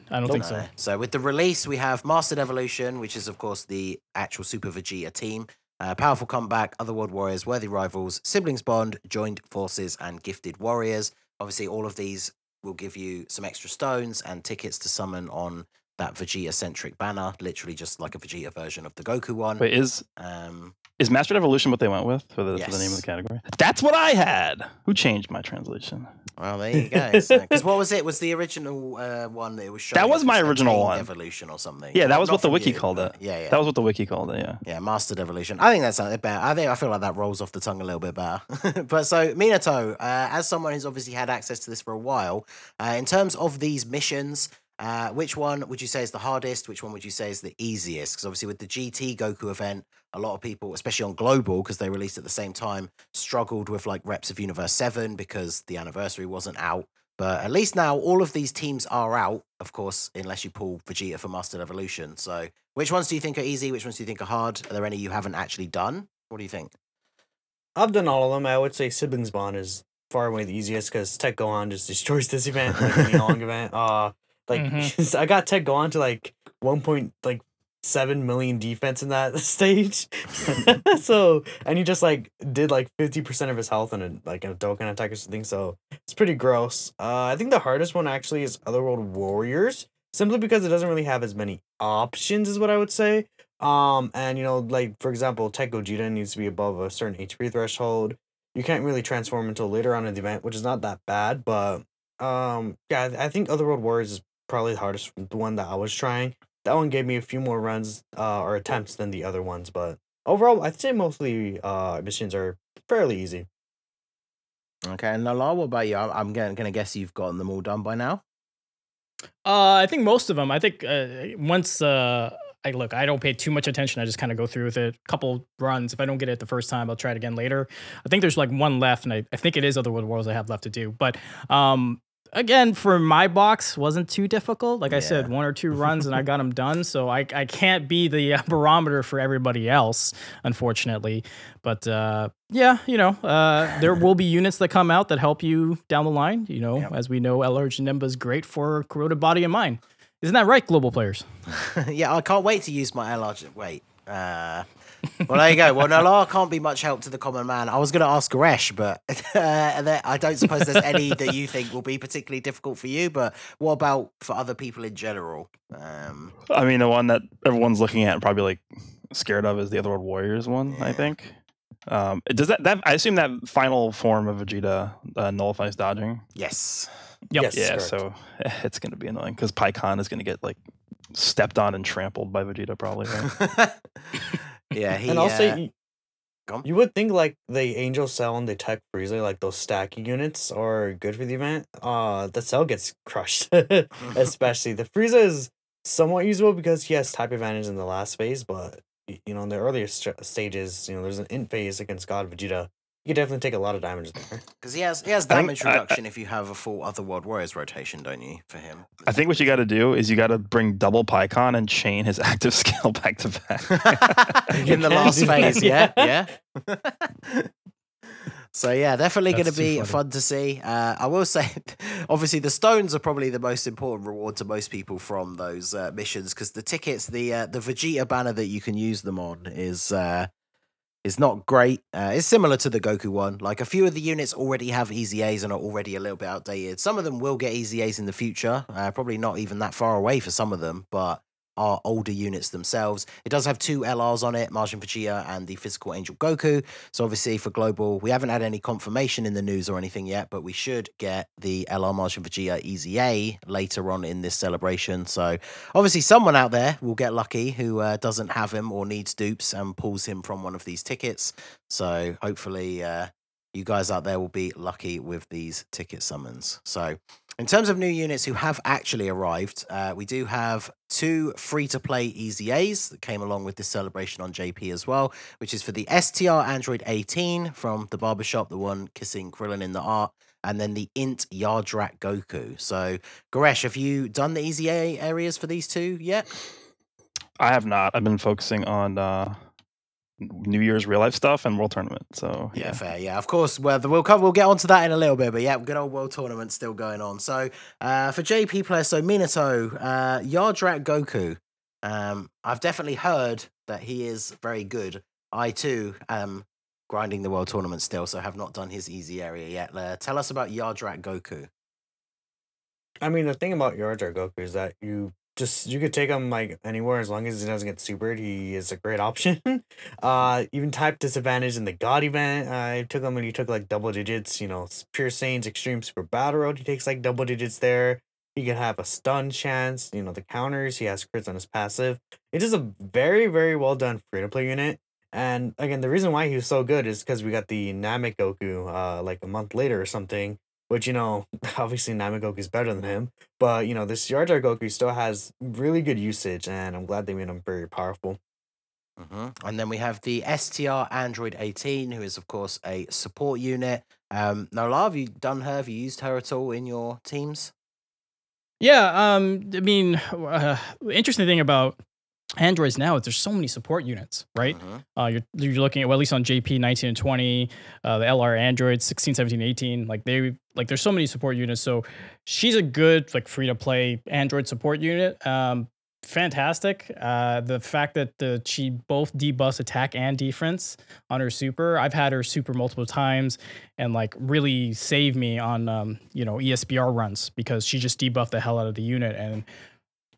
S2: I don't
S1: the,
S2: think so.
S1: So with the release, we have Mastered Evolution, which is of course the actual Super Vegeta team. Uh, powerful comeback, Otherworld warriors, worthy rivals, siblings bond, joined forces, and gifted warriors. Obviously, all of these will give you some extra stones and tickets to summon on that Vegeta centric banner, literally just like a Vegeta version of the Goku one.
S3: Wait, is
S1: Um,
S3: is Mastered Evolution what they went with for the, for the name of the category? That's what I had. Who changed my translation?
S1: well, there you go. Because what was it? Was the original uh, one that it was showing?
S3: That was my original one.
S1: Evolution or something.
S3: Yeah, that was what the wiki
S1: you,
S3: called it.
S1: Yeah, yeah.
S3: That was what the wiki called it. Yeah.
S1: Yeah, Mastered Evolution. I think that's a bit better. I think I feel like that rolls off the tongue a little bit better. but so Minato, uh, as someone who's obviously had access to this for a while, uh, in terms of these missions, uh, which one would you say is the hardest? Which one would you say is the easiest? Because obviously with the GT Goku event, a lot of people, especially on global, because they released at the same time, struggled with like reps of Universe Seven because the anniversary wasn't out. But at least now all of these teams are out, of course, unless you pull Vegeta for Master Evolution. So which ones do you think are easy? Which ones do you think are hard? Are there any you haven't actually done? What do you think?
S4: I've done all of them. I would say siblings bond is far away the easiest because Tech Gohan just destroys this event, like any long event. Uh, like
S2: Mhm.
S4: I got Tech Gohan to like one point like seven million defense in that stage. so and he just like did like fifty percent of his health in a like a Dokkan attack or something. So it's pretty gross. Uh, I think the hardest one actually is Otherworld Warriors, simply because it doesn't really have as many options, is what I would say. Um, and you know, like for example, Tech Gogeta needs to be above a certain HP threshold. You can't really transform until later on in the event, which is not that bad. But um, yeah, I I think Otherworld Warriors is probably the hardest the one that I was trying. That one gave me a few more runs uh, or attempts than the other ones, but overall, I'd say mostly uh missions are fairly easy.
S1: Okay, and Nala, what about you? I'm, I'm going to guess you've gotten them all done by now.
S2: Uh, I think most of them. I think uh, once uh, I look, I don't pay too much attention. I just kind of go through with it. A Couple runs. If I don't get it the first time, I'll try it again later. I think there's like one left, and I, I think it is Otherworld Warriors I have left to do. But um, again, for my box, wasn't too difficult. Like I said, one or two runs, and I got them done. So I I can't be the uh, barometer for everybody else, unfortunately. But uh, yeah, you know, uh, there will be units that come out that help you down the line. You know,
S1: Yep.
S2: as we know, LR Nimba is great for corroded body and mind. Isn't that right, global players?
S1: yeah, I can't wait to use my LR. Wait. Uh, well, there you go. Well, Nala can't be much help to the common man. I was going to ask Goresh, but uh, I don't suppose there's any that you think will be particularly difficult for you. But what about for other people in general? Um,
S3: I mean, the one that everyone's looking at and probably like scared of is the Otherworld Warriors one.
S1: Yeah.
S3: I think. Um, does that that I assume that final form of Vegeta uh, nullifies dodging?
S1: yes.
S2: Yep.
S4: Yes.
S3: yeah,
S4: correct.
S3: so eh, it's going to be annoying because Pikkon is going to get like stepped on and trampled by Vegeta probably. Right?
S1: yeah, he.
S4: and also,
S1: uh,
S4: you, you would think like the Angel Cell and the Tech Frieza, like those stacking units, are good for the event. Uh, the Cell gets crushed, especially the Frieza is somewhat usable because he has type advantage in the last phase, but y- you know in the earlier st- stages, you know there's an int phase against God Vegeta. You could definitely take a lot of damage there.
S1: Because he has he has
S3: I think-
S1: damage
S3: I- I-
S1: reduction if you have a full Otherworld Warriors rotation, don't you? For him,
S3: I think what you got to do is you got to bring double Pikkon and chain his active skill back to back.
S1: in the last
S4: do that,
S1: phase, yeah, yeah. so yeah, definitely going to be fun to see. Uh, I will say, obviously, the stones are probably the most important reward to most people from those uh, missions because the tickets, the uh, the Vegeta banner that you can use them on is. Is not great. Uh, it's similar to the Goku one. Like a few of the units already have EZAs and are already a little bit outdated. Some of them will get EZAs in the future. Uh, probably not even that far away for some of them, but are older units themselves. It does have two LRs on it, Majin Vegeta and the Physical Angel Goku. So obviously for global, we haven't had any confirmation in the news or anything yet, but we should get the LR Majin Vegeta EZA later on in this celebration. So obviously someone out there will get lucky who uh, doesn't have him or needs dupes and pulls him from one of these tickets. So hopefully uh, you guys out there will be lucky with these ticket summons. So in terms of new units who have actually arrived, uh, we do have two free to play EZAs that came along with this celebration on JP as well, which is for the STR Android 18 from the barbershop, the one kissing Krillin in the art, and then the Int Yardrat Goku. So, Goresh, have you done the Easy A areas for these two yet?
S3: I have not. I've been focusing on uh, New Year's real life stuff and World Tournament. So
S1: yeah, yeah. fair. Yeah, of course. Well, we'll cover. We'll get onto that in a little bit, but yeah, good old World Tournament still going on. So uh, for JP players, so Minato, uh, Yardrat Goku. Um, I've definitely heard that he is very good. I too am grinding the World Tournament still, so have not done his easy area yet. Uh, tell us about Yardrat Goku.
S4: I mean, the thing about Yardrat Goku is that you just you could take him like anywhere as long as he doesn't get supered. He is a great option. uh, even type disadvantage in the God event. I took him when he took like double digits. You know, Pure Saiyans, Extreme Super Battle Road. He takes like double digits there. He can have a stun chance. You know, the counters. He has crits on his passive. It is a very very well done free to play unit. And again, the reason why he was so good is because we got the Namek Goku uh like a month later or something which you know obviously Namek is better than him, but you know this Yardrat Goku still has really good usage, and I'm glad they made him very powerful.
S1: Mm-hmm. And then we have the STR Android 18, who is of course a support unit. Um, Nola, have you done her? Have you used her at all in your teams?
S2: Yeah, um, I mean, uh, interesting thing about Androids now, there's so many support units, right? Uh-huh. Uh, you're, you're looking at, well, at least on JP 19 and 20, uh, the LR Androids 16, 17, 18. Like they, like there's so many support units. So she's a good, like free to play Android support unit. Um, fantastic. Uh, the fact that the she both debuffs attack and defense on her super. I've had her super multiple times and like really save me on, um, you know, ESBR runs because she just debuffed the hell out of the unit and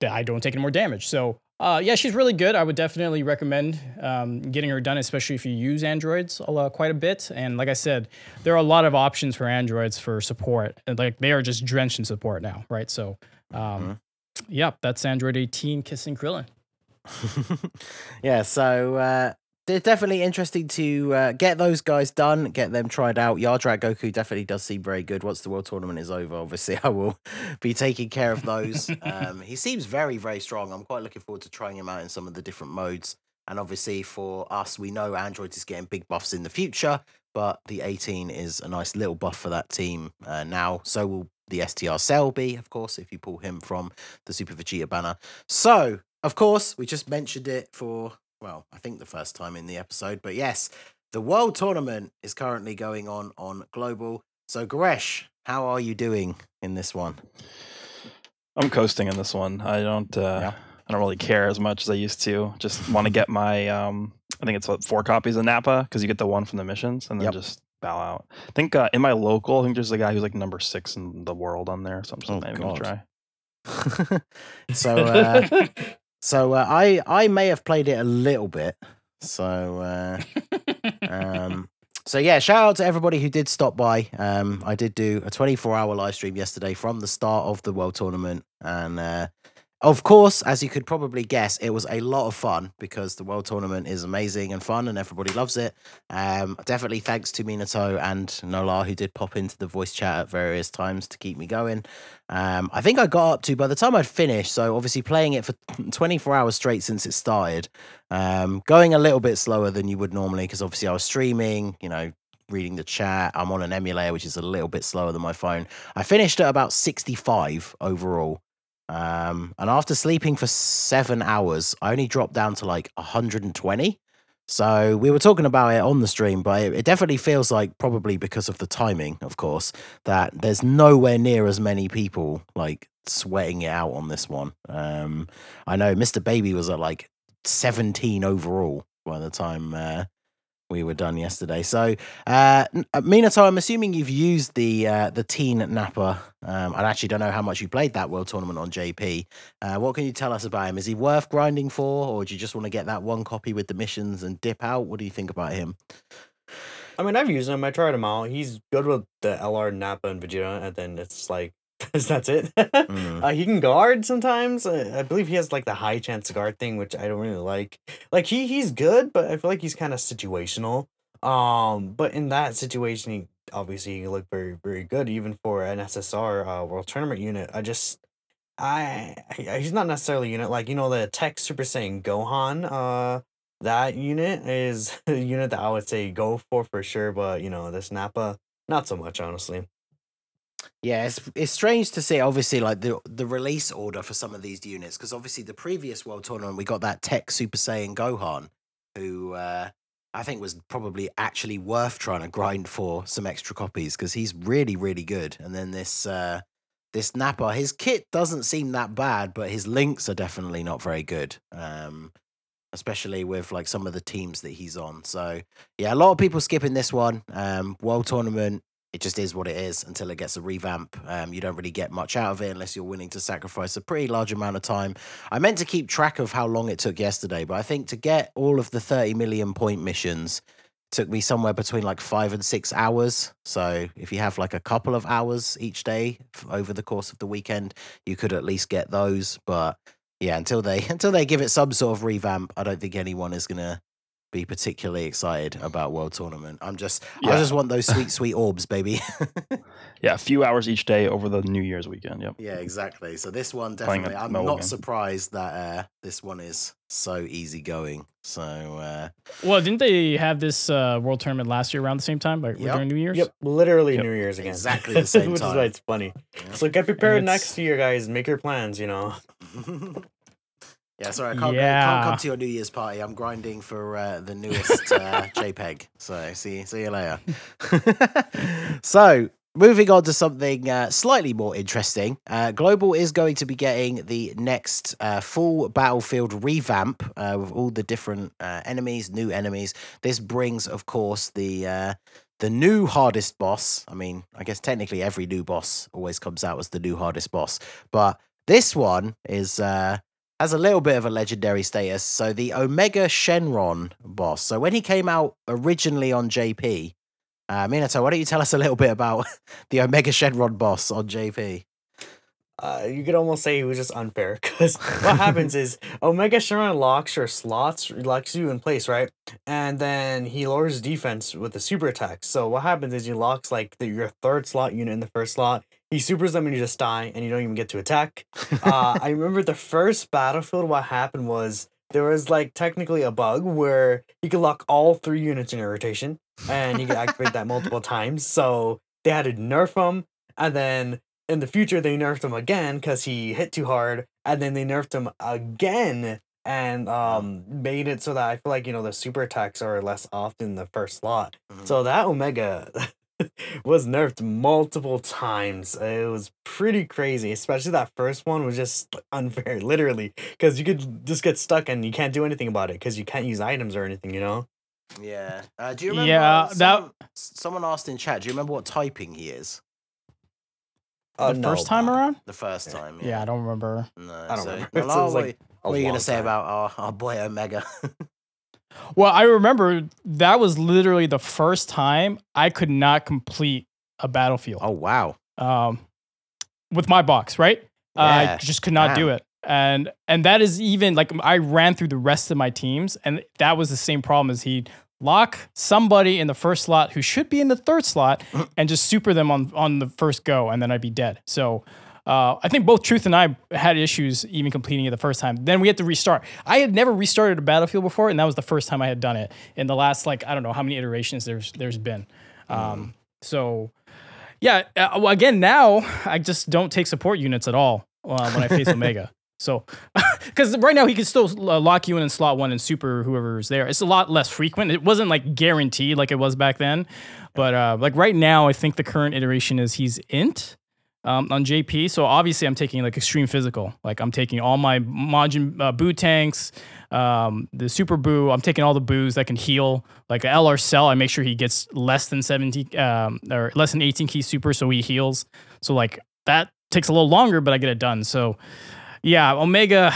S2: I don't take any more damage. So uh, yeah, she's really good. I would definitely recommend um, getting her done, especially if you use Androids uh, quite a bit. And like I said, there are a lot of options for Androids for support. And like they are just drenched in support now, right? So, um, mm-hmm. yeah, that's Android 18 kissing Krillin.
S1: yeah, so uh, definitely interesting to uh, get those guys done, get them tried out. Yardrat Goku definitely does seem very good. Once the world tournament is over, obviously, I will be taking care of those. um, he seems very, very strong. I'm quite looking forward to trying him out in some of the different modes. And obviously, for us, we know Android is getting big buffs in the future, but the 18 is a nice little buff for that team uh, now. So will the STR Cell be, of course, if you pull him from the Super Vegeta banner. So, of course, we just mentioned it for well, I think the first time in the episode. But yes, the World Tournament is currently going on on Global. So, Goresh, how are you doing in this one?
S3: I'm coasting in this one. I don't. Uh, yeah. I don't really care as much as I used to. Just want to get my. Um, I think it's what, four copies of Nappa because you get the one from the missions, and then yep. just bow out. I think uh, in my local, I think there's a guy who's like number six in the world on there, so I'm just oh, maybe gonna try.
S1: so uh, So uh, I I may have played it a little bit. So uh, um, so yeah, shout out to everybody who did stop by. Um, I did do a 24 hour live stream yesterday from the start of the World Tournament, and uh, of course, as you could probably guess, it was a lot of fun because the World Tournament is amazing and fun and everybody loves it. Um, definitely thanks to Minato and Nola who did pop into the voice chat at various times to keep me going. Um, I think I got up to by the time I'd finished, so obviously playing it for 24 hours straight since it started, um, going a little bit slower than you would normally because obviously I was streaming, you know, reading the chat. I'm on an emulator, which is a little bit slower than my phone. I finished at about 65 overall. Um, and after sleeping for seven hours, I only dropped down to like 120. So we were talking about it on the stream, but it, it, definitely feels like probably because of the timing, of course, that there's nowhere near as many people like sweating it out on this one. Um, I know Mr. Baby was at like 17 overall by the time uh, we were done yesterday. So, uh, uh, Minato, I'm assuming you've used the uh, the Teen Nappa. Um, I actually don't know how much you played that World Tournament on JP. Uh, what can you tell us about him? Is he worth grinding for, or do you just want to get that one copy with the missions and dip out? What do you think about him?
S4: I mean, I've used him. I tried him out. He's good with the LR, Nappa, and Vegeta, and then it's like that's it.
S1: Mm.
S4: uh, he can guard sometimes. Uh, I believe he has like the high chance to guard thing, which I don't really like. Like he he's good, but I feel like he's kind of situational. Um, but in that situation, he obviously he looked very very good, even for an SSR uh, World Tournament unit. I just. I, I he's not necessarily a unit like you know the Tech Super Saiyan Gohan uh that unit is a unit that I would say go for for sure, but you know, this Nappa, not so much, honestly.
S1: Yeah, it's it's strange to see. Obviously, like the the release order for some of these units, because obviously the previous World Tournament we got that Tech Super Saiyan Gohan, who uh, I think was probably actually worth trying to grind for some extra copies because he's really really good. And then this uh, this Nappa, his kit doesn't seem that bad, but his links are definitely not very good. Um, especially with like some of the teams that he's on. So yeah, a lot of people skipping this one. Um, World Tournament it just is what it is until it gets a revamp. Um, you don't really get much out of it unless you're willing to sacrifice a pretty large amount of time. I meant to keep track of how long it took yesterday, but I think to get all of the 30 million point missions took me somewhere between like five and six hours. So if you have like a couple of hours each day over the course of the weekend, you could at least get those. But yeah, until they until they give it some sort of revamp, I don't think anyone is gonna be particularly excited about World Tournament. I'm just I just want those sweet, sweet orbs, baby.
S3: Yeah, a few hours each day over the New Year's weekend. Yep.
S1: yeah, exactly. So this one definitely I'm not
S3: game.
S1: surprised that uh this one is so easy going. So uh
S2: Well, didn't they have this uh, world tournament last year around the same time, like
S1: Yep.
S2: during New Year's?
S4: Yep, literally
S3: Yep.
S4: New Year's again.
S1: Exactly the same
S4: Which is
S1: time.
S4: why it's funny.
S1: yeah.
S4: So get prepared next year, guys. Make your plans, you know.
S1: Yeah, sorry, I can't, go,
S2: Yeah.
S1: can't come to your New Year's party. I'm grinding for uh, the newest uh, JPEG. So see, see you later. so moving on to something uh, slightly more interesting. Uh, Global is going to be getting the next uh, full battlefield revamp uh, with all the different uh, enemies, new enemies. This brings, of course, the uh, the new hardest boss. I mean, I guess technically every new boss always comes out as the new hardest boss, but this one is. Uh, has a little bit of a legendary status. So the Omega Shenron boss. So when he came out originally on JP, uh, Minato, why don't you tell us a little bit about the Omega Shenron boss on JP?
S4: Uh, you could almost say it was just unfair because what happens is Omega Shenron locks your slots, locks you in place, right? And then he lowers defense with the super attack. So what happens is he locks like the, your third slot unit in the first slot. He supers them and you just die and you don't even get to attack. uh, I remember the first battlefield. What happened was there was like technically a bug where you could lock all three units in your rotation, and you could activate that multiple times. So they had to nerf him, and then in the future they nerfed him again because he hit too hard, and then they nerfed him again and um made it so that I feel like you know the super attacks are less often the first slot.
S1: Mhm.
S4: So that Omega was nerfed multiple times. It was pretty crazy, especially that first one was just unfair, literally, because you could just get stuck and you can't do anything about it because you can't use items or anything, you know.
S1: Yeah. Uh, do you remember?
S2: Yeah, that-
S1: someone, someone asked in chat. Do you remember what typing he is?
S4: Uh,
S2: the
S4: no,
S2: first time
S4: nah.
S2: around?
S1: The first time. Yeah.
S2: Yeah, I don't remember.
S1: No,
S4: I don't
S1: so,
S4: remember.
S1: well,
S4: So
S1: what,
S4: like
S1: what are you gonna say about our, our boy Omega?
S2: Well, I remember that was literally the first time I could not complete a battlefield
S1: oh wow.
S2: um, with my box, right? I just could not do it. And and that is even like I ran through the rest of my teams, and that was the same problem as he'd lock somebody in the first slot who should be in the third slot and just super them on on the first go, and then I'd be dead. So uh, I think both Truth and I had issues even completing it the first time. Then we had to restart. I had never restarted a battlefield before, and that was the first time I had done it in the last like I don't know how many iterations there's there's been. Um, so yeah, uh, well, again now I just don't take support units at all uh, when I face Omega. So, because right now he can still uh, lock you in in slot one and super whoever's there. It's a lot less frequent. It wasn't like guaranteed like it was back then, but uh, like right now I think the current iteration is he's int, um, on JP. So obviously, I'm taking like extreme physical. Like I'm taking all my Majin uh, Buu tanks, um, the Super Buu. I'm taking all the Buus that can heal. Like a LR Cell, I make sure he gets less than 70 um, or less than 18 key super, so he heals. So like that takes a little longer, but I get it done. So yeah, Omega.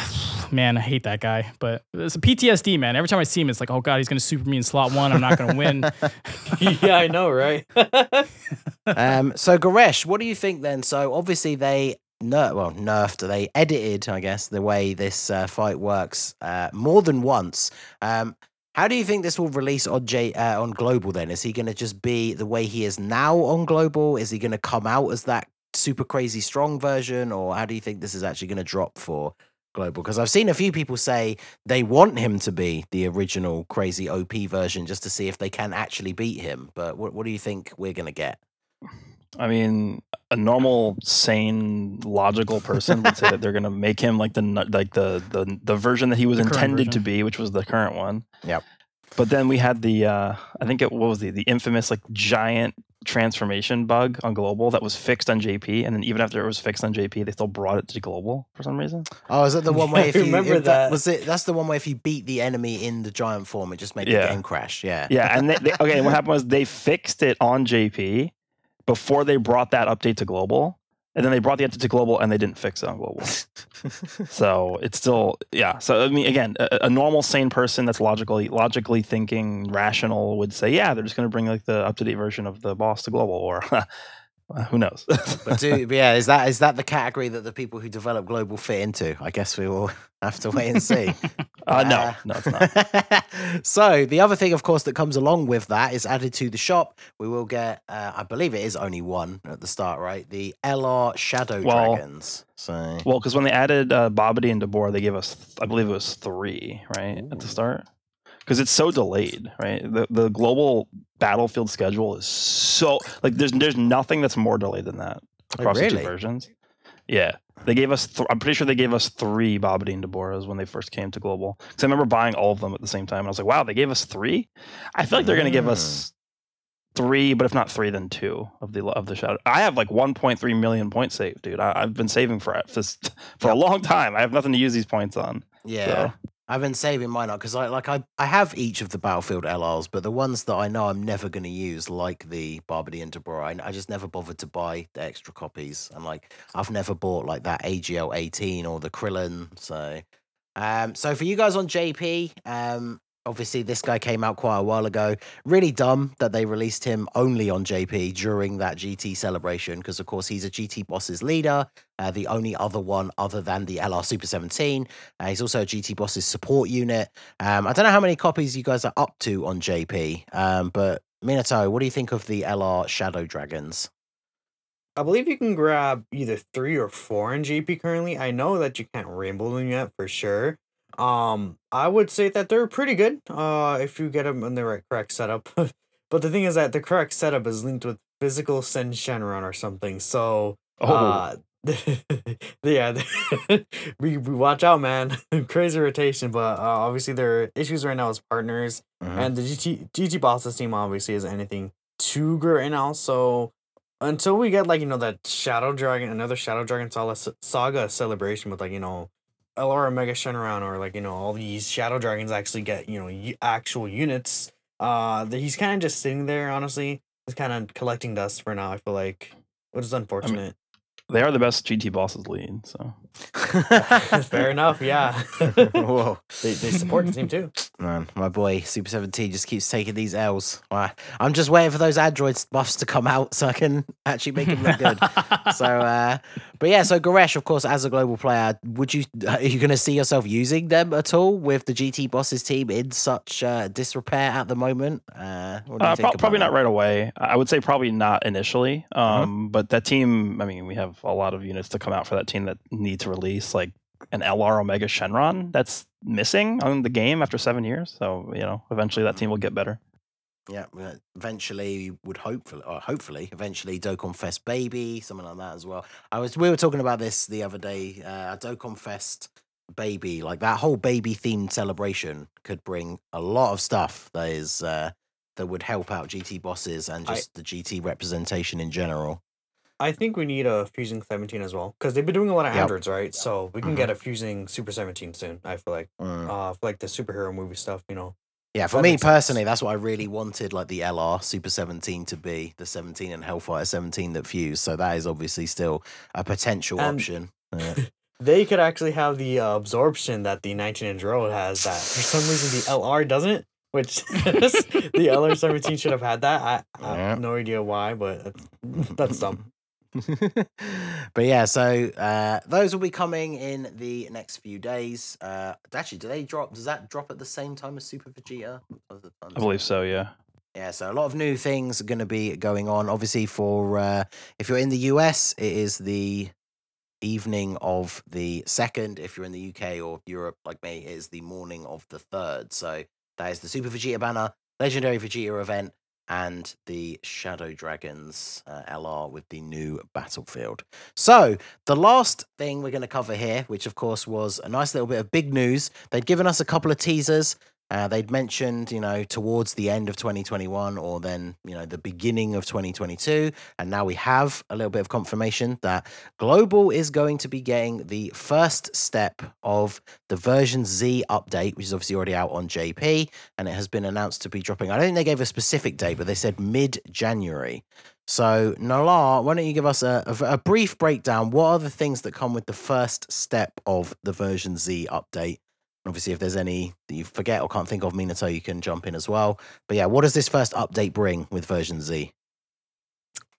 S2: Man, I hate that guy, but it's a PTSD, man. Every time I see him, it's like, oh god, he's gonna super me in slot one. I'm not gonna win.
S4: yeah, I know, right?
S1: um, so Goresh, what do you think then? So obviously they ner- well nerfed, they edited, I guess, the way this uh, fight works uh, more than once. Um, how do you think this will release on J uh, on global? Then is he going to just be the way he is now on global? Is he going to come out as that super crazy strong version, or how do you think this is actually going to drop for global? Because I've seen a few people say they want him to be the original crazy OP version just to see if they can actually beat him. But what what do you think we're going to get?
S3: I mean, a normal, sane, logical person would say that they're going to make him like the like the the the version that he was
S2: The
S3: intended to be, which was the current one.
S1: Yep.
S3: But then we had the uh I think it what was the the infamous like giant transformation bug on global that was fixed on JP, and then even after it was fixed on JP, they still brought it to global for some reason.
S1: Oh, is it the one
S4: Yeah,
S1: where if you
S4: remember
S1: if that,
S4: that.
S1: was it? That's the one where if you beat the enemy in the giant form, it just made the game crash. Yeah.
S3: Yeah, and they, they, okay, what happened was they fixed it on JP before they brought that update to global, and then they brought the entity to global and they didn't fix it on global. So it's still yeah. So I mean, again, a, a normal sane person that's logically logically thinking, rational would say, yeah, they're just going to bring like the up to date version of the boss to global, or who knows?
S1: but do but yeah, is that is that the category that the people who develop global fit into? I guess we will have to wait and see.
S3: Uh, no,
S1: Uh,
S3: no, it's not.
S1: so the other thing, of course, that comes along with that is added to the shop. We will get, uh, I believe it is only one at the start, right? The LR Shadow
S3: Well-
S1: Dragons. So
S3: Well, because when they added uh, Babidi and Dabura, they gave us, I believe it was three, right, at the start. Because it's so delayed, right? The the global battlefield schedule is so like there's there's nothing that's more delayed than that across the
S1: really?
S3: two versions. Yeah, they gave us. Th- I'm pretty sure they gave us three and Daburas when they first came to global. Because I remember buying all of them at the same time, and I was like, "Wow, they gave us three. I feel like they're going to give us mm. three, but if not three, then two of the of the shadow. I have like 1.3 million points saved, dude. I, I've been saving for this for a long time. I have nothing to use these points on.
S1: Yeah.
S3: So-
S1: I've been saving mine up because I like I, I have each of the Battlefield LRs, but the ones that I know I'm never going to use, like the Babidi and I, I just never bothered to buy the extra copies. And like I've never bought like that AGL 18 or the Krillin. So, um, so for you guys on JP, um, obviously this guy came out quite a while ago. Really dumb that they released him only on JP during that GT celebration because of course he's a GT Bosses leader, uh, the only other one other than the LR Super 17. Uh, he's also a GT Bosses support unit. Um, I don't know how many copies you guys are up to on JP, um, but Minato, what do you think of the LR Shadow Dragons?
S4: I believe you can grab either three or four in JP currently. I know that you can't rainbow them yet for sure. Um, I would say that they're pretty good. Uh, if you get them in the right correct setup. but the thing is that the correct setup is linked with physical Syn Shenron or something. So
S3: Oh,
S4: uh, yeah, we, we watch out, man. Crazy rotation, but uh, obviously there are issues right now as partners.
S1: Mhm.
S4: And the GT GT bosses team obviously isn't anything too great right now. So until we get like you know that Shadow Dragon, another Shadow Dragon saga celebration with like you know LR Mega Shenron or like you know all these Shadow Dragons actually get you know u- actual units. Uh, that he's kind of just sitting there. Honestly, he's kind of collecting dust for now. I feel like, which is unfortunate.
S3: they are the best GT bosses lead. So
S4: Fair enough. Yeah,
S1: Whoa.
S4: they they support the team too.
S1: Man, my boy Super 17 just keeps taking these L's. Wow. I'm just waiting for those androids buffs to come out so I can actually make him look good. so, uh, but yeah, so Goresh, of course, as a global player, would you are you going to see yourself using them at all with the GT bosses team in such uh, disrepair at the moment? Uh, what do you
S3: uh,
S1: think
S3: pro-
S1: about
S3: probably
S1: that?
S3: not right away. I I would say probably not initially. Um, but that team, I mean, we have a lot of units to come out for that team that need to release like an LR Omega Shenron that's missing on the game after seven years. So you know, eventually that team will get better.
S1: Yeah, eventually you would hopefully, or hopefully, eventually Dokkan Fest Baby, something like that as well. I was we were talking about this the other day. Uh, Dokkan Fest Baby, like that whole baby themed celebration, could bring a lot of stuff that is uh, that would help out GT bosses and
S4: I-
S1: just the GT representation in general.
S4: I think we need a Fusing 17 as well because they've been doing a lot of
S1: Yep.
S4: androids, right? So we can get a Fusing Super 17 soon. I feel like,
S1: Mm.
S4: uh, for like the superhero movie stuff, you know.
S1: Yeah, for
S4: That
S1: me
S4: makes sense.
S1: personally, that's what I really wanted, like the LR Super 17 to be the 17 and Hell Fighter 17 that fuse. So that is obviously still a potential
S4: And-
S1: option. Yeah.
S4: They could actually have the uh, absorption that the 19 inch road has. That for some reason the LR doesn't, which the LR 17 should have had that. I, I
S1: Yeah.
S4: have no idea why, but that's, that's dumb.
S1: but yeah, so uh, those will be coming in the next few days. Uh, actually, do they drop? Does that drop at the same time as Super Vegeta?
S3: I believe so. Yeah.
S1: Yeah, so a lot of new things are going to be going on. Obviously, for uh, if you're in the US, it is the evening of the second. If you're in the UK or Europe, like me, it is the morning of the third. So that is the Super Vegeta banner, Legendary Vegeta event, and the Shadow Dragons uh, LR with the new battlefield. So the last thing we're going to cover here, which of course was a nice little bit of big news, they'd given us a couple of teasers. Uh, they'd mentioned, you know, towards the end of 2021 or then, you know, the beginning of 2022. And now we have a little bit of confirmation that Global is going to be getting the first step of the version Z update, which is obviously already out on JP. And it has been announced to be dropping. I don't think they gave a specific date, but they said mid January. So, Nalar, why don't you give us a, a, a brief breakdown? What are the things that come with the first step of the version Z update? Obviously, if there's any that you forget or can't think of, Minato, you can jump in as well. But yeah, what does this first update bring with version Z?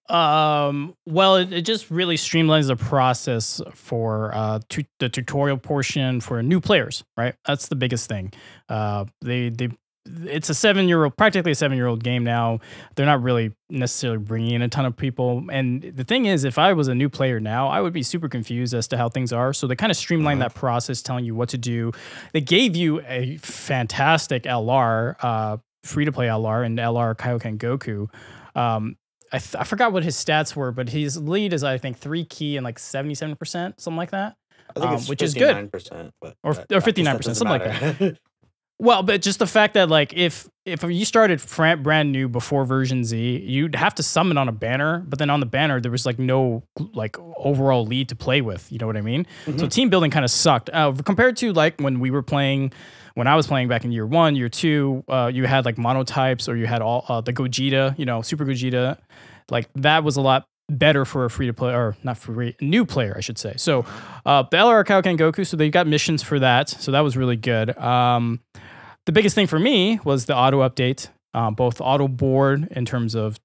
S2: Um, well, it, it just really streamlines the process for uh, tu- the tutorial portion for new players, right? That's the biggest thing. Uh, they they it's a seven year old, practically a seven year old game now. They're not really necessarily bringing in a ton of people. And the thing is, if I was a new player now, I would be super confused as to how things are. So they kind of streamlined
S1: Mhm.
S2: that process, telling you what to do. They gave you a fantastic LR, uh, free to play LR, and LR Kaioken Goku. Um, I, th- I forgot what his stats were, but his lead is I think three key and like seventy seven percent, something like that.
S4: I think
S2: Um, which is good.
S4: 59%, But
S2: Or- or
S4: I guess that
S2: 59%,
S4: doesn't
S2: something like
S4: matter.
S2: Well, but just the fact that like if if you started brand new before version Z, you'd have to summon on a banner, but then on the banner there was like no like overall lead to play with. You know what I mean? So
S4: Mhm.
S2: team building kind of sucked uh, compared to like when we were playing. When I was playing back in year one, year two, uh, you had like monotypes or you had all uh, the Gogeta, you know, Super Gogeta. Like that was a lot better for a free to play or not free new player, I should say. So uh, the LR Kaioken Goku, so they got missions for that, so that was really good. Um, the biggest thing for me was the auto update, um, both auto board in terms of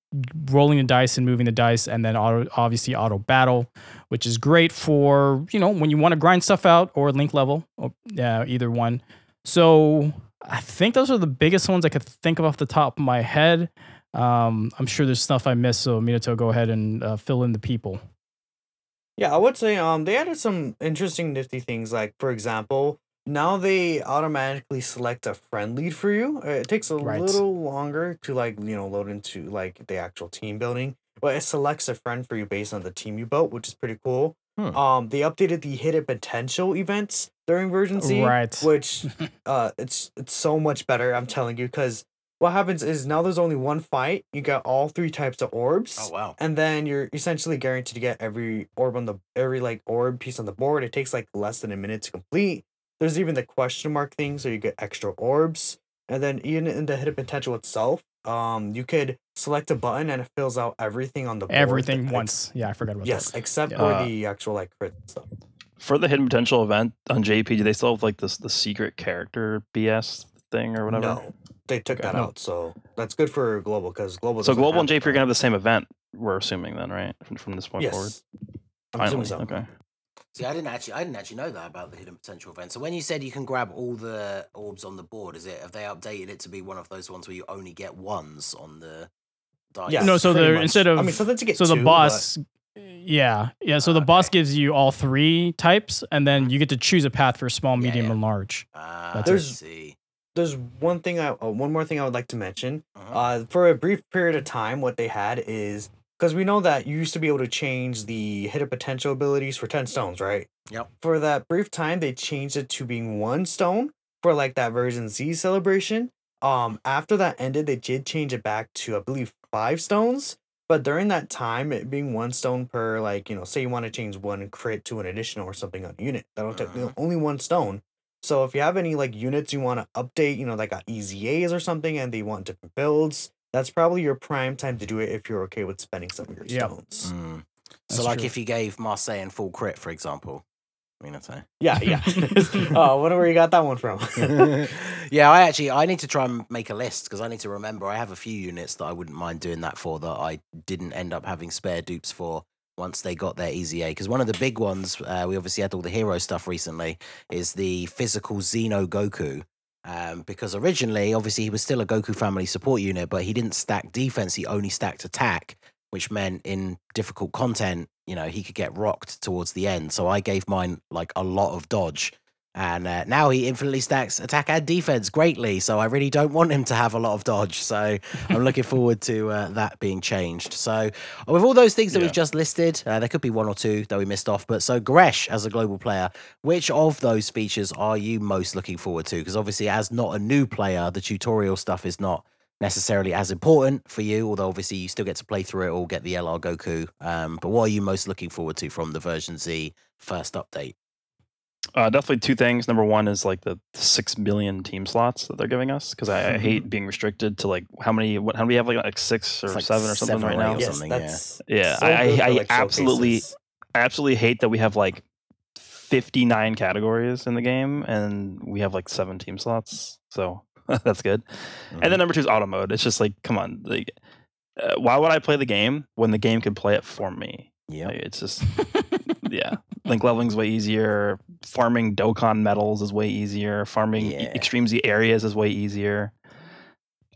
S2: rolling the dice and moving the dice, and then auto, obviously auto battle, which is great for you know when you want to grind stuff out or link level, or, yeah, either one. So I think those are the biggest ones I could think of off the top of my head. Um, I'm sure there's stuff I missed, so Minato, go ahead and uh, fill in the people.
S4: Yeah, I would say um they added some interesting nifty things like for example, now they automatically select a friend lead for you. Uh, It takes a
S2: Right.
S4: little longer to like, you know, load into like the actual team building, but it selects a friend for you based on the team you built, which is pretty cool.
S1: Hmm.
S4: Um they updated the hidden potential events during version Z,
S2: Right.
S4: which uh it's it's so much better, I'm telling you, cuz what happens is now there's only one fight, you got all three types of orbs
S1: Oh, wow.
S4: and then you're essentially guaranteed to get every orb on the every like orb piece on the board. It takes like less than a minute to complete. There's even the question mark thing, so you get extra orbs. And then even in the hidden potential itself, um, you could select a button and it fills out everything on the board.
S2: Everything
S4: ex-
S2: once. Yeah, I forgot about
S4: Yes,
S2: that.
S4: Yes, except
S2: Yeah.
S4: for
S3: Uh,
S4: the actual like crit stuff.
S3: For the hidden potential event on JP, do they still have like this the secret character BS thing or whatever?
S4: No, they took
S3: Okay.
S4: that
S2: No.
S4: out, so that's good for global because global.
S3: So global and
S4: have
S3: JP are gonna have the same event. We're assuming then, right? From, from this point forward.
S4: Yes, I'm
S3: Finally.
S4: assuming so.
S3: Okay.
S1: See, I didn't actually, I didn't actually know that about the hidden potential event. So when you said you can grab all the orbs on the board, is it have they updated it to be one of those ones where you only get ones on the dice?
S4: Yes,
S2: No, so
S4: pretty
S2: they're-
S4: much.
S2: instead of-
S4: I mean, sometimes you get
S2: so the
S4: two, but-
S2: boss yeah yeah so the boss
S1: Okay.
S2: gives you all three types and then you get to choose a path for small
S1: Yeah,
S2: medium
S1: yeah.
S2: and large
S1: Ah,
S2: That's
S1: I
S2: it.
S4: There's-
S1: see.
S4: there's one thing I uh, one more thing I would like to mention.
S1: Uh-huh.
S4: Uh, for a brief period of time, what they had is because we know that you used to be able to change the hidden potential abilities for ten stones, right?
S1: Yep.
S4: For that brief time, they changed it to being one stone for like that version Z celebration. Um, after that ended, they did change it back to I believe five stones. But during that time, it being one stone per like you know, say you want to change one crit to an additional or something on a unit, that'll take
S1: Mhm.
S4: only one stone. So if you have any like units you want to update, you know, that got EZAs or something, and they want different builds, that's probably your prime time to do it if you're okay with spending some of your
S2: Yep.
S4: stones.
S1: Mm. So,
S2: That's
S1: like,
S2: true.
S1: if you gave Marseille and full crit, for example, I mean, I'd say.
S4: Yeah, yeah. oh, I wonder where you got that one from.
S1: yeah, I actually I need to try and make a list because I need to remember I have a few units that I wouldn't mind doing that for that I didn't end up having spare dupes for once they got their EZA. Because one of the big ones, uh, we obviously had all the hero stuff recently, is the physical Xeno Goku. Um, because originally, obviously, he was still a Goku family support unit, but he didn't stack defense; he only stacked attack, which meant in difficult content, you know, he could get rocked towards the end. So I gave mine like a lot of dodge and uh, now he infinitely stacks attack and defense greatly. So I really don't want him to have a lot of dodge. So I'm looking forward to uh, that being changed. So with all those things that
S3: Yeah.
S1: we've just listed, uh, there could be one or two that we missed off. But so Gresh, as a global player, which of those features are you most looking forward to? Because obviously, as not a new player, the tutorial stuff is not necessarily as important for you. Although obviously you still get to play through it or get the LR Goku. Um, but what are you most looking forward to from the version Z first update?
S3: Uh, definitely two things. Number one is like the six million team slots that they're giving us because I, I hate being restricted to like how many what how do we have like like six or
S1: like
S3: seven or something
S1: seven
S3: right now.
S4: yes,
S1: something, yeah.
S4: that's
S3: Yeah,
S4: so
S3: I- I- I
S4: like,
S3: absolutely-
S4: showcases.
S3: I absolutely hate that we have like fifty nine categories in the game and we have like seven team slots. So that's good.
S1: Mm-hmm.
S3: And then number two is auto mode. It's just like come on, like uh, why would I play the game when the game could play it for me?
S1: yeah.
S3: Like, it's just yeah. Link leveling's way easier. Farming Dokkan medals is way easier. Farming
S1: Yeah.
S3: Extreme Z areas is way easier.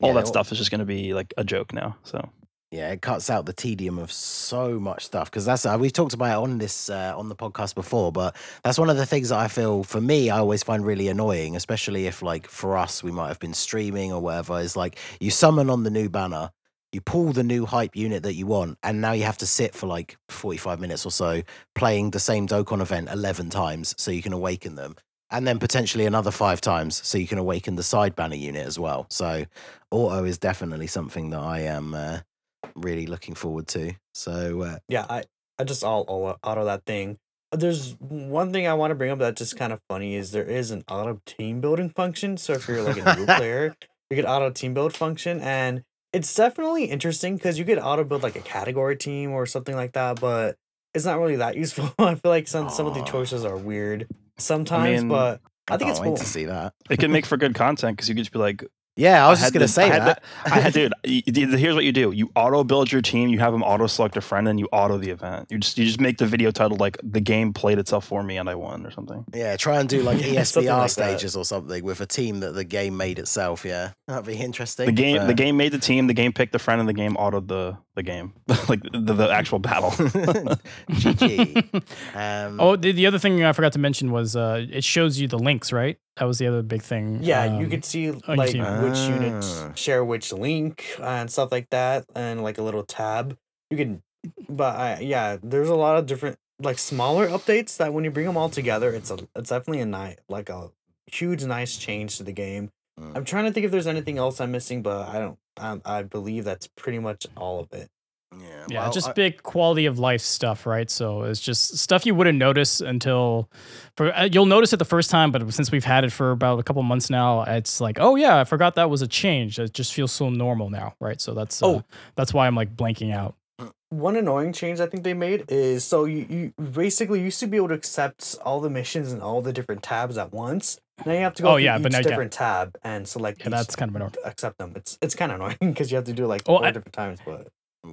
S3: All
S1: Yeah,
S3: that stuff is just going to be like a joke now. So
S1: Yeah, it cuts out the tedium of so much stuff because that's uh, we've talked about it on this uh, on the podcast before, but that's one of the things that I feel for me I always find really annoying, especially if like for us we might have been streaming or whatever. Is like you summon on the new banner, you pull the new hype unit that you want, and now you have to sit for like forty five minutes or so playing the same Dokkan event eleven times so you can awaken them. And then potentially another five times, so you can awaken the side banner unit as well. So, auto is definitely something that I am uh, really looking forward to. So uh,
S4: Yeah, I I just all, all auto that thing. There's one thing I want to bring up that's just kind of funny is there is an auto team building function. So if you're like a new player, you get auto team build function, and it's definitely interesting because you could auto build like a category team or something like that, but it's not really that useful. I feel like some some of the choices are weird sometimes,
S3: mean,
S4: but I think
S1: can't
S4: it's cool.
S1: to see that.
S3: it can make for good content because you could just be like,
S1: Yeah, I was
S3: I
S1: just gonna
S3: the-
S1: say
S3: I
S1: that.
S3: I had, dude. y- y- Here's what you do: you auto build your team, you have them auto select a friend, and you auto the event. You just you just make the video title like "the game played itself for me and I won" or something.
S1: yeah, try and do like ESBR
S4: like that.
S1: stages or something with a team that the game made itself. Yeah, that'd be interesting.
S3: The game
S1: but-
S3: the game made the team, the game picked the friend, and the game autoed the the game, like the, the actual battle.
S1: GG. Um,
S2: Oh, the, the other thing I forgot to mention was uh, it shows you the links, right? That was the other big thing.
S4: Yeah, you
S2: um,
S4: could see
S2: your
S4: like
S2: team.
S4: which units
S1: Ah.
S4: share which link and stuff like that, and like a little tab. You can, but I, yeah, there's a lot of different like smaller updates that when you bring them all together, it's a it's definitely a nice like a huge nice change to the game.
S1: Mm.
S4: I'm trying to think if there's anything else I'm missing, but I don't. I, I believe that's pretty much all of it.
S1: yeah,
S2: Yeah,
S1: well,
S2: just
S1: I-
S2: big quality of life stuff, right? So it's just stuff you wouldn't notice until for uh, you'll notice it the first time, but since we've had it for about a couple months now, it's like, oh yeah, I forgot that was a change. It just feels so normal now, right? So that's uh,
S4: Oh.
S2: that's why I'm like blanking out.
S4: One annoying change I think they made is so you, you basically used to be able to accept all the missions and all the different tabs at once. Now you have to go
S2: Oh,
S4: through
S2: yeah,
S4: each
S2: but now you
S4: different tab and select
S2: Yeah,
S4: each
S2: that's kind of annoying.
S4: accept them. It's it's kind of annoying because you have to do it like
S2: Oh,
S4: four
S2: I-
S4: different times. But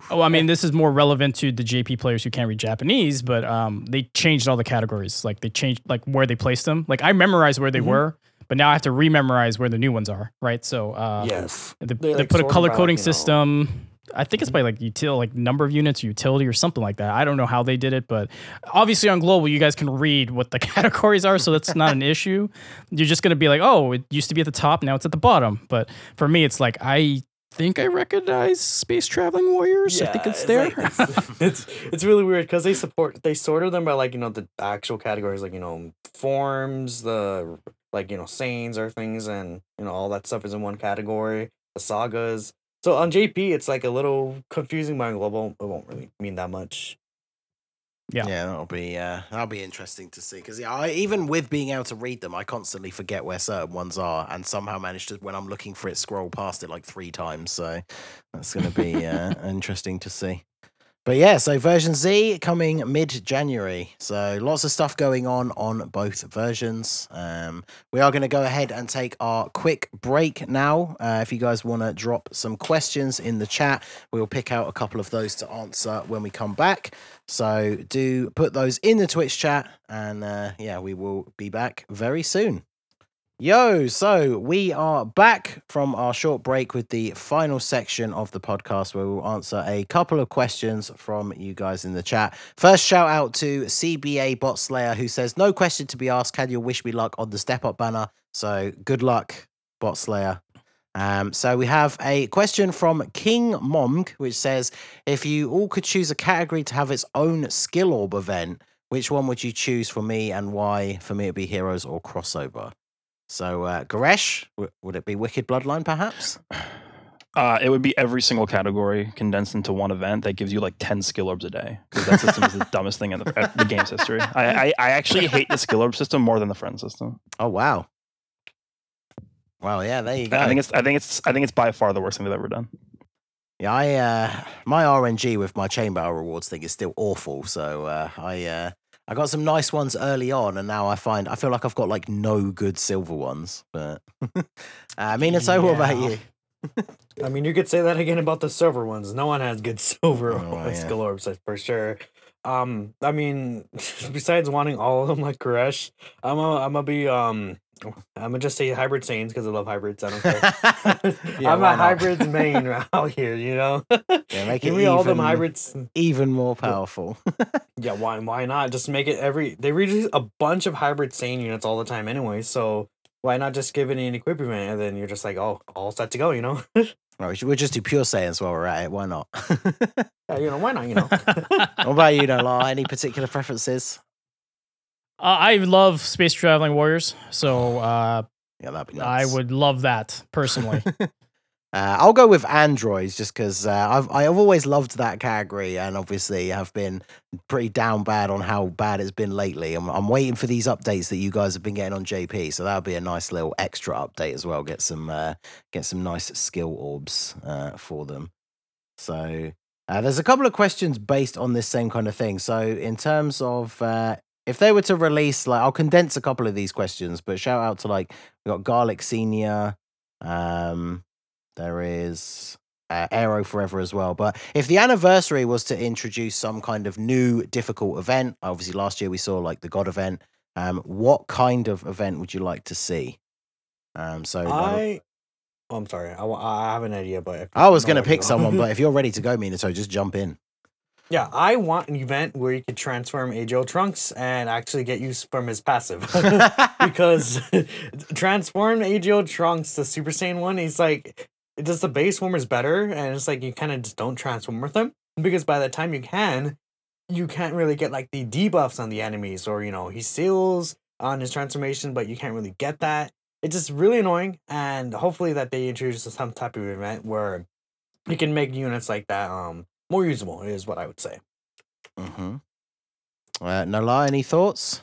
S2: Oh, I mean, this is more relevant to the JP players who can't read Japanese, but um, they changed all the categories. Like they changed like where they placed them. Like I memorized where they
S4: Mhm.
S2: were, but now I have to rememorize where the new ones are, right? So uh,
S4: yes,
S2: They,
S4: They,
S2: they
S4: like,
S2: put a color coding
S4: like, you know-
S2: system. I think it's mm-hmm. by like util like number of units, utility, or something like that. I don't know how they did it, but obviously on global, you guys can read what the categories are, so that's not an issue. You're just gonna be like, oh, it used to be at the top, now it's at the bottom. But for me, it's like I think I recognize space traveling warriors. I think it's there.
S4: like- it's, it's it's really weird because they support they sorted them by like you know the actual categories like you know forms the like you know Saiyans or things and you know all that stuff is in one category the sagas So on JP, it's like a little confusing, but on global, it won't really mean that much.
S2: Yeah.
S1: yeah, that'll be uh, that'll be interesting to see because yeah, I, even with being able to read them, I constantly forget where certain ones are, and somehow manage to when I'm looking for it, scroll past it like three times. So that's going to be uh, interesting to see. But yeah, so version Z coming mid January. So lots of stuff going on on both versions. Um, we are going to go ahead and take our quick break now. Uh, if you guys want to drop some questions in the chat, we'll pick out a couple of those to answer when we come back. So do put those in the Twitch chat, and uh, yeah, we will be back very soon. Yo, so we are back from our short break with the final section of the podcast where we'll answer a couple of questions from you guys in the chat. First, shout out to CBA Bot Slayer who says, No question to be asked. Can you wish me luck on the step up banner? So good luck, Bot Slayer. Um, so we have a question from King Momg, which says, If you all could choose a category to have its own skill orb event, which one would you choose for me and why? For me, it'd be heroes or crossover. So, uh, Goresh, w- would it be Wicked Bloodline, perhaps?
S3: Uh, it would be every single category condensed into one event that gives you like 10 skill orbs a day. Because that system is the dumbest thing in the, the game's history. I, I, I actually hate the skill orb system more than the friend system.
S1: Oh, wow. Well, yeah, there you go.
S3: I think it's I think it's I think it's by far the worst thing they've ever done.
S1: yeah, I uh, my RNG with my chain battle rewards thing is still awful. So uh, I uh, I got some nice ones early on, and now I find I feel like I've got like no good silver ones. But I mean, so what about you?
S4: I mean, you could say that again about the silver ones. No one has good silver
S1: Oh, yeah.
S4: that's for sure. Um, I mean, besides wanting all of them like Koresh, I'm a, I'm gonna be um, I'm gonna just say hybrid Saiyans because I love hybrids. I don't care.
S1: Yeah,
S4: I'm a
S1: not?
S4: hybrid main out here, you know.
S1: Yeah, make
S4: Give
S1: it
S4: me all them hybrids.
S1: Even more powerful.
S4: Yeah, why why not? Just make it every. They release a bunch of hybrid Saiyan units all the time anyway. So why not just give it an equipment and then you're just like, oh, all set to go, you know?
S1: right, we should, we'll just do pure Saiyans while we're at it. Why not?
S4: yeah, you know, why not? You know.
S1: what about you, Nola? Any particular preferences?
S2: Uh, I love space traveling warriors, so uh,
S1: Yeah, that'd be
S2: I
S1: nice.
S2: would love that personally.
S1: Uh, I'll go with androids just because uh, I've I've always loved that category and obviously have been pretty down bad on how bad it's been lately. I'm I'm waiting for these updates that you guys have been getting on JP, so that'll be a nice little extra update as well. Get some uh, get some nice skill orbs uh, for them. So uh, there's a couple of questions based on this same kind of thing. So in terms of uh, if they were to release, like I'll condense a couple of these questions, but shout out to like we got Garlic Senior. Um, there is uh, Aero Forever as well. But if the anniversary was to introduce some kind of new difficult event, obviously last year we saw like the God event. Um, what kind of event would you like to see? Um, so
S4: I. Oh, I'm sorry. I, I have an idea, but
S1: I was gonna pick someone, but if you're ready to go, Minato, just jump in.
S4: Yeah, I want an event where you could transform AGL Trunks and actually get use from his passive. because transform AGL Trunks to Super Saiyan one, he's like, does the base is better, and it's like you kind of just don't transform with him because by the time you can, you can't really get like the debuffs on the enemies, or you know he seals on his transformation, but you can't really get that. It's just really annoying, and hopefully that they introduce some type of event where you can make units like that um more usable is what I would say.
S1: hmm Uh, Nola, any thoughts?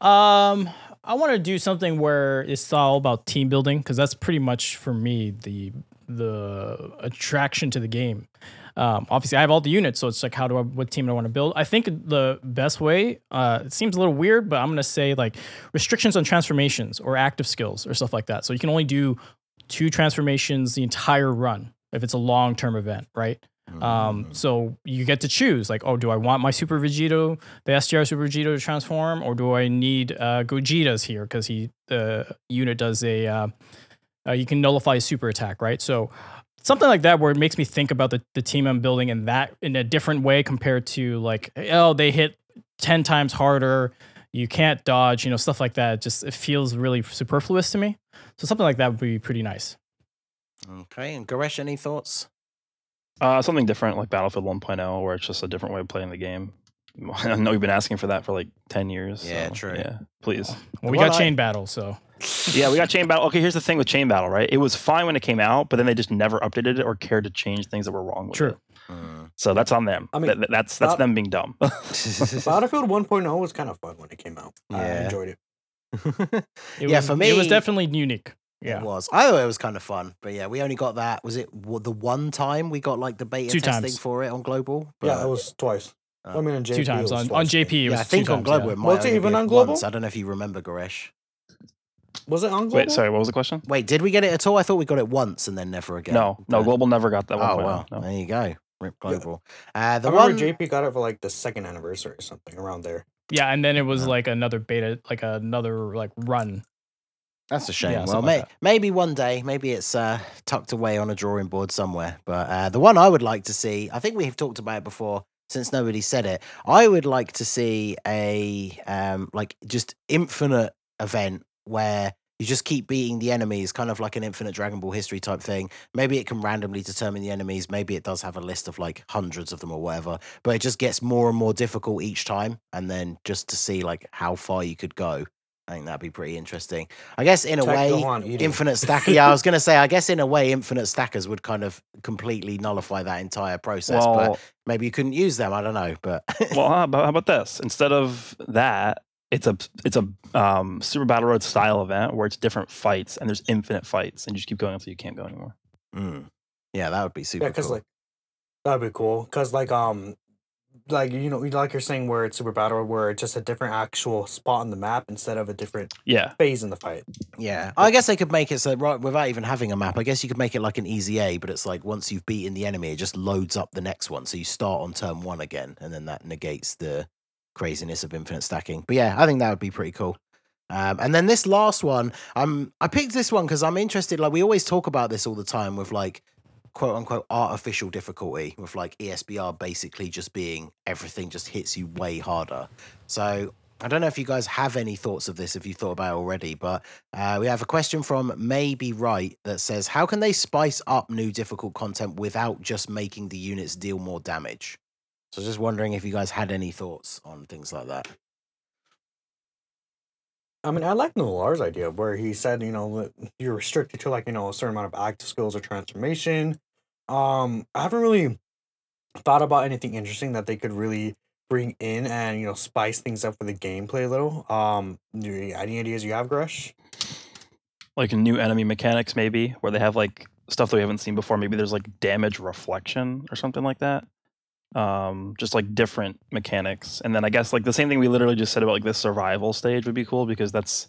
S2: Um, I want to do something where it's all about team building because that's pretty much for me the the attraction to the game. Um, obviously, I have all the units, so it's like, how do I, what team do I want to build? I think the best way, uh, it seems a little weird, but I'm gonna say like restrictions on transformations or active skills or stuff like that. So you can only do two transformations the entire run if it's a long term event, right? Um,
S1: Mm.
S2: so you get to choose, like, oh, do I want my Super Vegito, the STR Super Vegito to transform, or do I need uh, Gogeta's here because he the unit does a uh, uh, you can nullify his super attack, right? So something like that where it makes me think about the, the team I'm building in that in a different way compared to like, oh, they hit ten times harder, you can't dodge, you know, stuff like that. It just it feels really superfluous to me. So something like that would be pretty nice.
S1: Okay, and Goresh, any thoughts?
S3: Uh, something different like Battlefield 1.0, where it's just a different way of playing the game. I know you've been asking for that for like 10 years.
S1: Yeah,
S3: so,
S1: true.
S3: Yeah, please.
S2: Well, we
S1: Well,
S2: got
S1: I-
S2: chain battle, so
S3: Yeah, we got Chain Battle. Okay, here's the thing with Chain Battle, right? It was fine when it came out, but then they just never updated it or cared to change things that were wrong with
S2: True.
S3: it.
S1: Mm.
S3: So that's on them.
S4: I mean,
S3: Th- th- that's that's
S4: that-
S3: them being dumb.
S4: Battlefield 1.0 was kind of fun when it came out. I
S1: Yeah.
S4: enjoyed it.
S2: It
S1: Yeah,
S2: was,
S1: for me, it
S2: was definitely unique.
S1: It
S2: Yeah,
S1: was. I thought it was kind of fun, but yeah, we only got that. Was it the one time we got like the beta
S2: Two
S1: testing
S2: times.
S1: for it on global?
S4: yeah, it was twice.
S1: Uh,
S4: I mean, on JP,
S2: two
S4: it
S2: times
S4: was
S2: on, on
S4: I think.
S2: JP. It was
S1: yeah, I think
S2: two
S1: on
S2: times,
S1: global
S2: yeah.
S1: it might
S4: Was it even on global?
S1: once. I don't know if you remember, Goresh.
S4: Was it on global?
S3: Wait, sorry, what was the question?
S1: Wait, did we get it at all? I thought we got it once and then never again.
S3: No, no,
S1: But-
S3: Global never got that one.
S1: Oh well,
S3: No.
S1: there you go. Rip global. Uh, the
S4: I remember
S1: one.
S4: JP got it for like the second anniversary or something around there.
S2: Yeah, and then it was
S1: Yeah.
S2: like another beta, like another like run.
S1: That's a shame.
S2: Yeah,
S1: well, may,
S2: like
S1: maybe one day, maybe it's uh, tucked away on a drawing board somewhere. But uh, the one I would like to see, I think we've talked about it before, since nobody said it. I would like to see a um, like just infinite event where you just keep beating the enemies, kind of like an infinite Dragon Ball history type thing. Maybe it can randomly determine the enemies. Maybe it does have a list of like hundreds of them or whatever. But it just gets more and more difficult each time, and then just to see like how far you could go. I think that'd be pretty interesting. I guess in a
S4: Tech
S1: way,
S4: Gohan
S1: infinite stacker. Yeah, I was gonna say. I guess in a way, infinite stackers would kind of completely nullify that entire process.
S3: Well,
S1: but maybe you couldn't use them. I don't know. But
S3: well, how about, how about this? Instead of that, it's a it's a um, Super Battle Road style event where it's different fights and there's infinite fights and you just keep going until you can't go anymore.
S1: Mm. yeah, that would be super
S4: Yeah, because
S1: cool.
S4: like that'd be cool. Because like um, like you know, like you're saying, where it's Super Battle, where it's just a different actual spot on the map instead of a different
S3: Yeah,
S4: phase in the fight.
S1: yeah, I guess they could make it so right without even having a map. I guess you could make it like an easy A, but it's like once you've beaten the enemy, it just loads up the next one. So you start on turn one again, and then that negates the craziness of infinite stacking. But yeah, I think that would be pretty cool. Um, and then this last one, I'm I picked this one because I'm interested. Like we always talk about this all the time with like quote unquote artificial difficulty, with like ESBR basically just being everything just hits you way harder. So I don't know if you guys have any thoughts of this, if you thought about it already, but uh, we have a question from Maybe Right that says, How can they spice up new difficult content without just making the units deal more damage? So just wondering if you guys had any thoughts on things like that.
S4: I mean, I like Nolar's idea where he said, you know, you're restricted to like, you know, a certain amount of active skills or transformation. Um, I haven't really thought about anything interesting that they could really bring in and, you know, spice things up for the gameplay a little. Um, any ideas you have, Gresh?
S3: like new enemy mechanics maybe where they have like stuff that we haven't seen before. Maybe there's like damage reflection or something like that. Um, just like different mechanics, and then I guess like the same thing we literally just said about like this survival stage would be cool because that's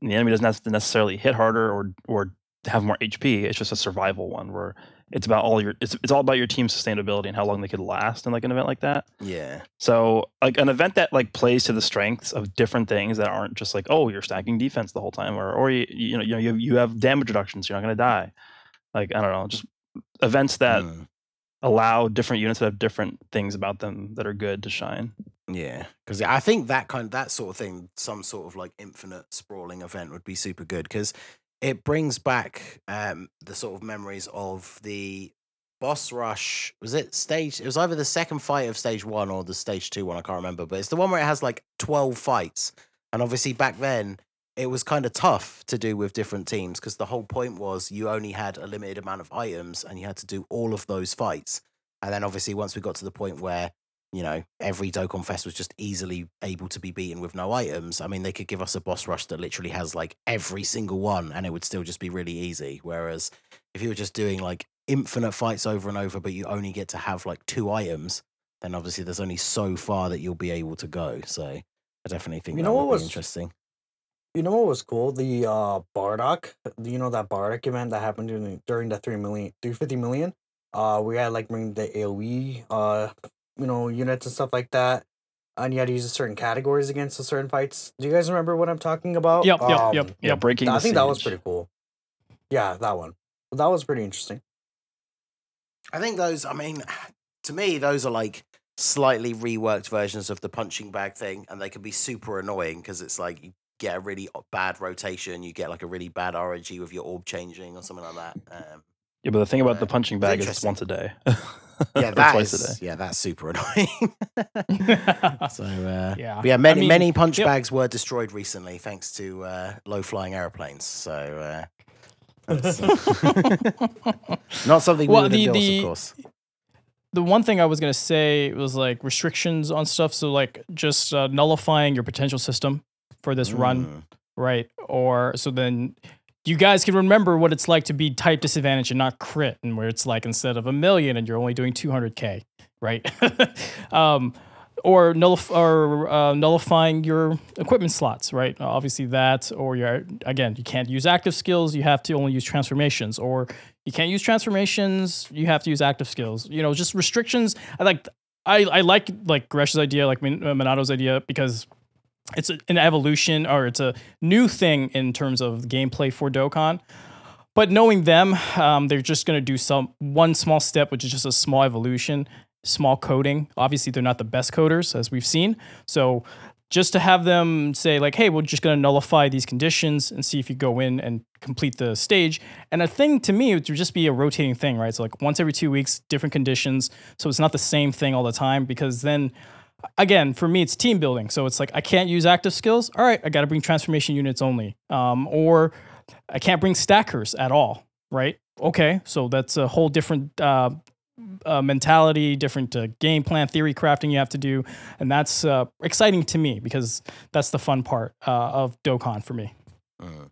S3: the enemy doesn't have to necessarily hit harder or or have more HP. It's just a survival one where it's about all your it's it's all about your team's sustainability and how long they could last in like an event like that.
S1: Yeah.
S3: So like an event that like plays to the strengths of different things that aren't just like oh you're stacking defense the whole time or or you you know you know you have, you have damage reductions you're not gonna die, like I don't know just events that
S1: Mm,
S3: allow different units that have different things about them that are good to shine.
S1: yeah. Because I think that kind that sort of thing, some sort of like infinite sprawling event would be super good because it brings back um the sort of memories of the boss rush was it stage it was either the second fight of stage one or the stage two one i can't remember but it's the one where it has like 12 fights and obviously back then it was kind of tough to do with different teams because the whole point was you only had a limited amount of items and you had to do all of those fights. And then obviously once we got to the point where you know every dokkan fest was just easily able to be beaten with no items i mean they could give us a boss rush that literally has like every single one and it would still just be really easy. Whereas if you were just doing like infinite fights over and over but you only get to have like two items then obviously there's only so far that you'll be able to go. So i definitely think
S4: You
S1: that
S4: know
S1: would
S4: what
S1: be
S4: was-
S1: interesting
S4: You know what was cool? The uh Bardock, you know that Bardock event that happened during during the three million, three fifty million. Uh, we had like bring the AOE, uh, you know, units and stuff like that, and you had to use certain categories against the certain fights. Do you guys remember what I'm talking about?
S2: Yep, yep, yep,
S4: Um,
S3: Yeah, breaking.
S4: I
S3: the
S4: think that was pretty cool. Yeah, that one. That was pretty interesting.
S1: I think those, I mean, to me, those are like slightly reworked versions of the punching bag thing, and they can be super annoying because it's like you get a really bad rotation, you get like a really bad RNG with your orb changing or something like that. Um,
S3: Yeah, but the thing about
S1: Uh,
S3: the punching bag is it's once a day.
S1: Yeah, that
S3: twice a day.
S1: yeah, that's super annoying. so uh,
S2: Yeah.
S1: yeah,
S2: I
S1: many
S2: mean,
S1: many punch
S2: yep.
S1: bags were destroyed recently thanks to uh, low flying airplanes. So uh, not something we
S2: Well,
S1: would
S2: the- the-
S1: of course.
S2: the one thing I was gonna say was like restrictions on stuff. So like just uh, nullifying your potential system for this run,
S1: Mm.
S2: right? Or so then you guys can remember what it's like to be type disadvantage and not crit, and where it's like instead of a million and you're only doing 200k, right? um, or nullif- or uh, nullifying your equipment slots, right? Obviously that, or your again, you can't use active skills. You have to only use transformations, or you can't use transformations. You have to use active skills. You know, just restrictions. I like. I, I like like Gresh's idea, like Min- uh, Monato's idea, because it's an evolution or it's a new thing in terms of gameplay for Dokkan. But knowing them, um, they're just going to do some one small step, which is just a small evolution, small coding. Obviously, they're not the best coders as we've seen. So just to have them say like, "Hey, we're just going to nullify these conditions and see if you go in and complete the stage." And a thing to me would just be a rotating thing, right? So like once every two weeks, different conditions. So it's not the same thing all the time because then again, for me, it's team building. So it's like I can't use active skills. All right, I got to bring transformation units only, um, or I can't bring stackers at all. Right? Okay, so that's a whole different uh, uh, mentality, different uh, game plan, theory crafting you have to do, and that's uh, exciting to me because that's the fun part uh, of Dokkan for me.
S1: Mm.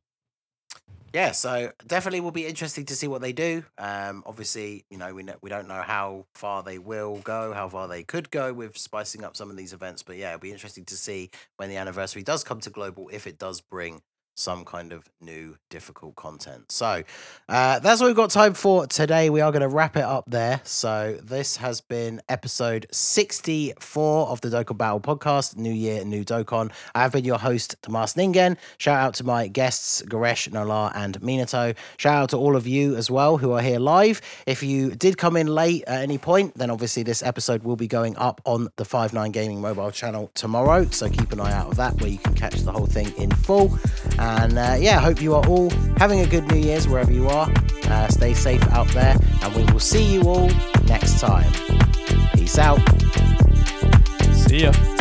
S1: Yeah, so definitely will be interesting to see what they do. Um, obviously, you know we know, we don't know how far they will go, how far they could go with spicing up some of these events. But yeah, it'll be interesting to see when the anniversary does come to global if it does bring some kind of new difficult content. So uh, that's what we've got time for today. We are going to wrap it up there. So this has been episode 64 of the Dokkan Battle podcast, New Year, New Dokkan. I have been your host, Tomas Ningen. Shout out to my guests, Garesh, Nolar, and Minato. Shout out to all of you as well who are here live. If you did come in late at any point, then obviously this episode will be going up on the 5-9 Gaming mobile channel tomorrow. So keep an eye out of that where you can catch the whole thing in full. And uh, yeah, I hope you are all having a good New Year's wherever you are. Uh, stay safe out there, and we will see you all next time. Peace out.
S2: See ya.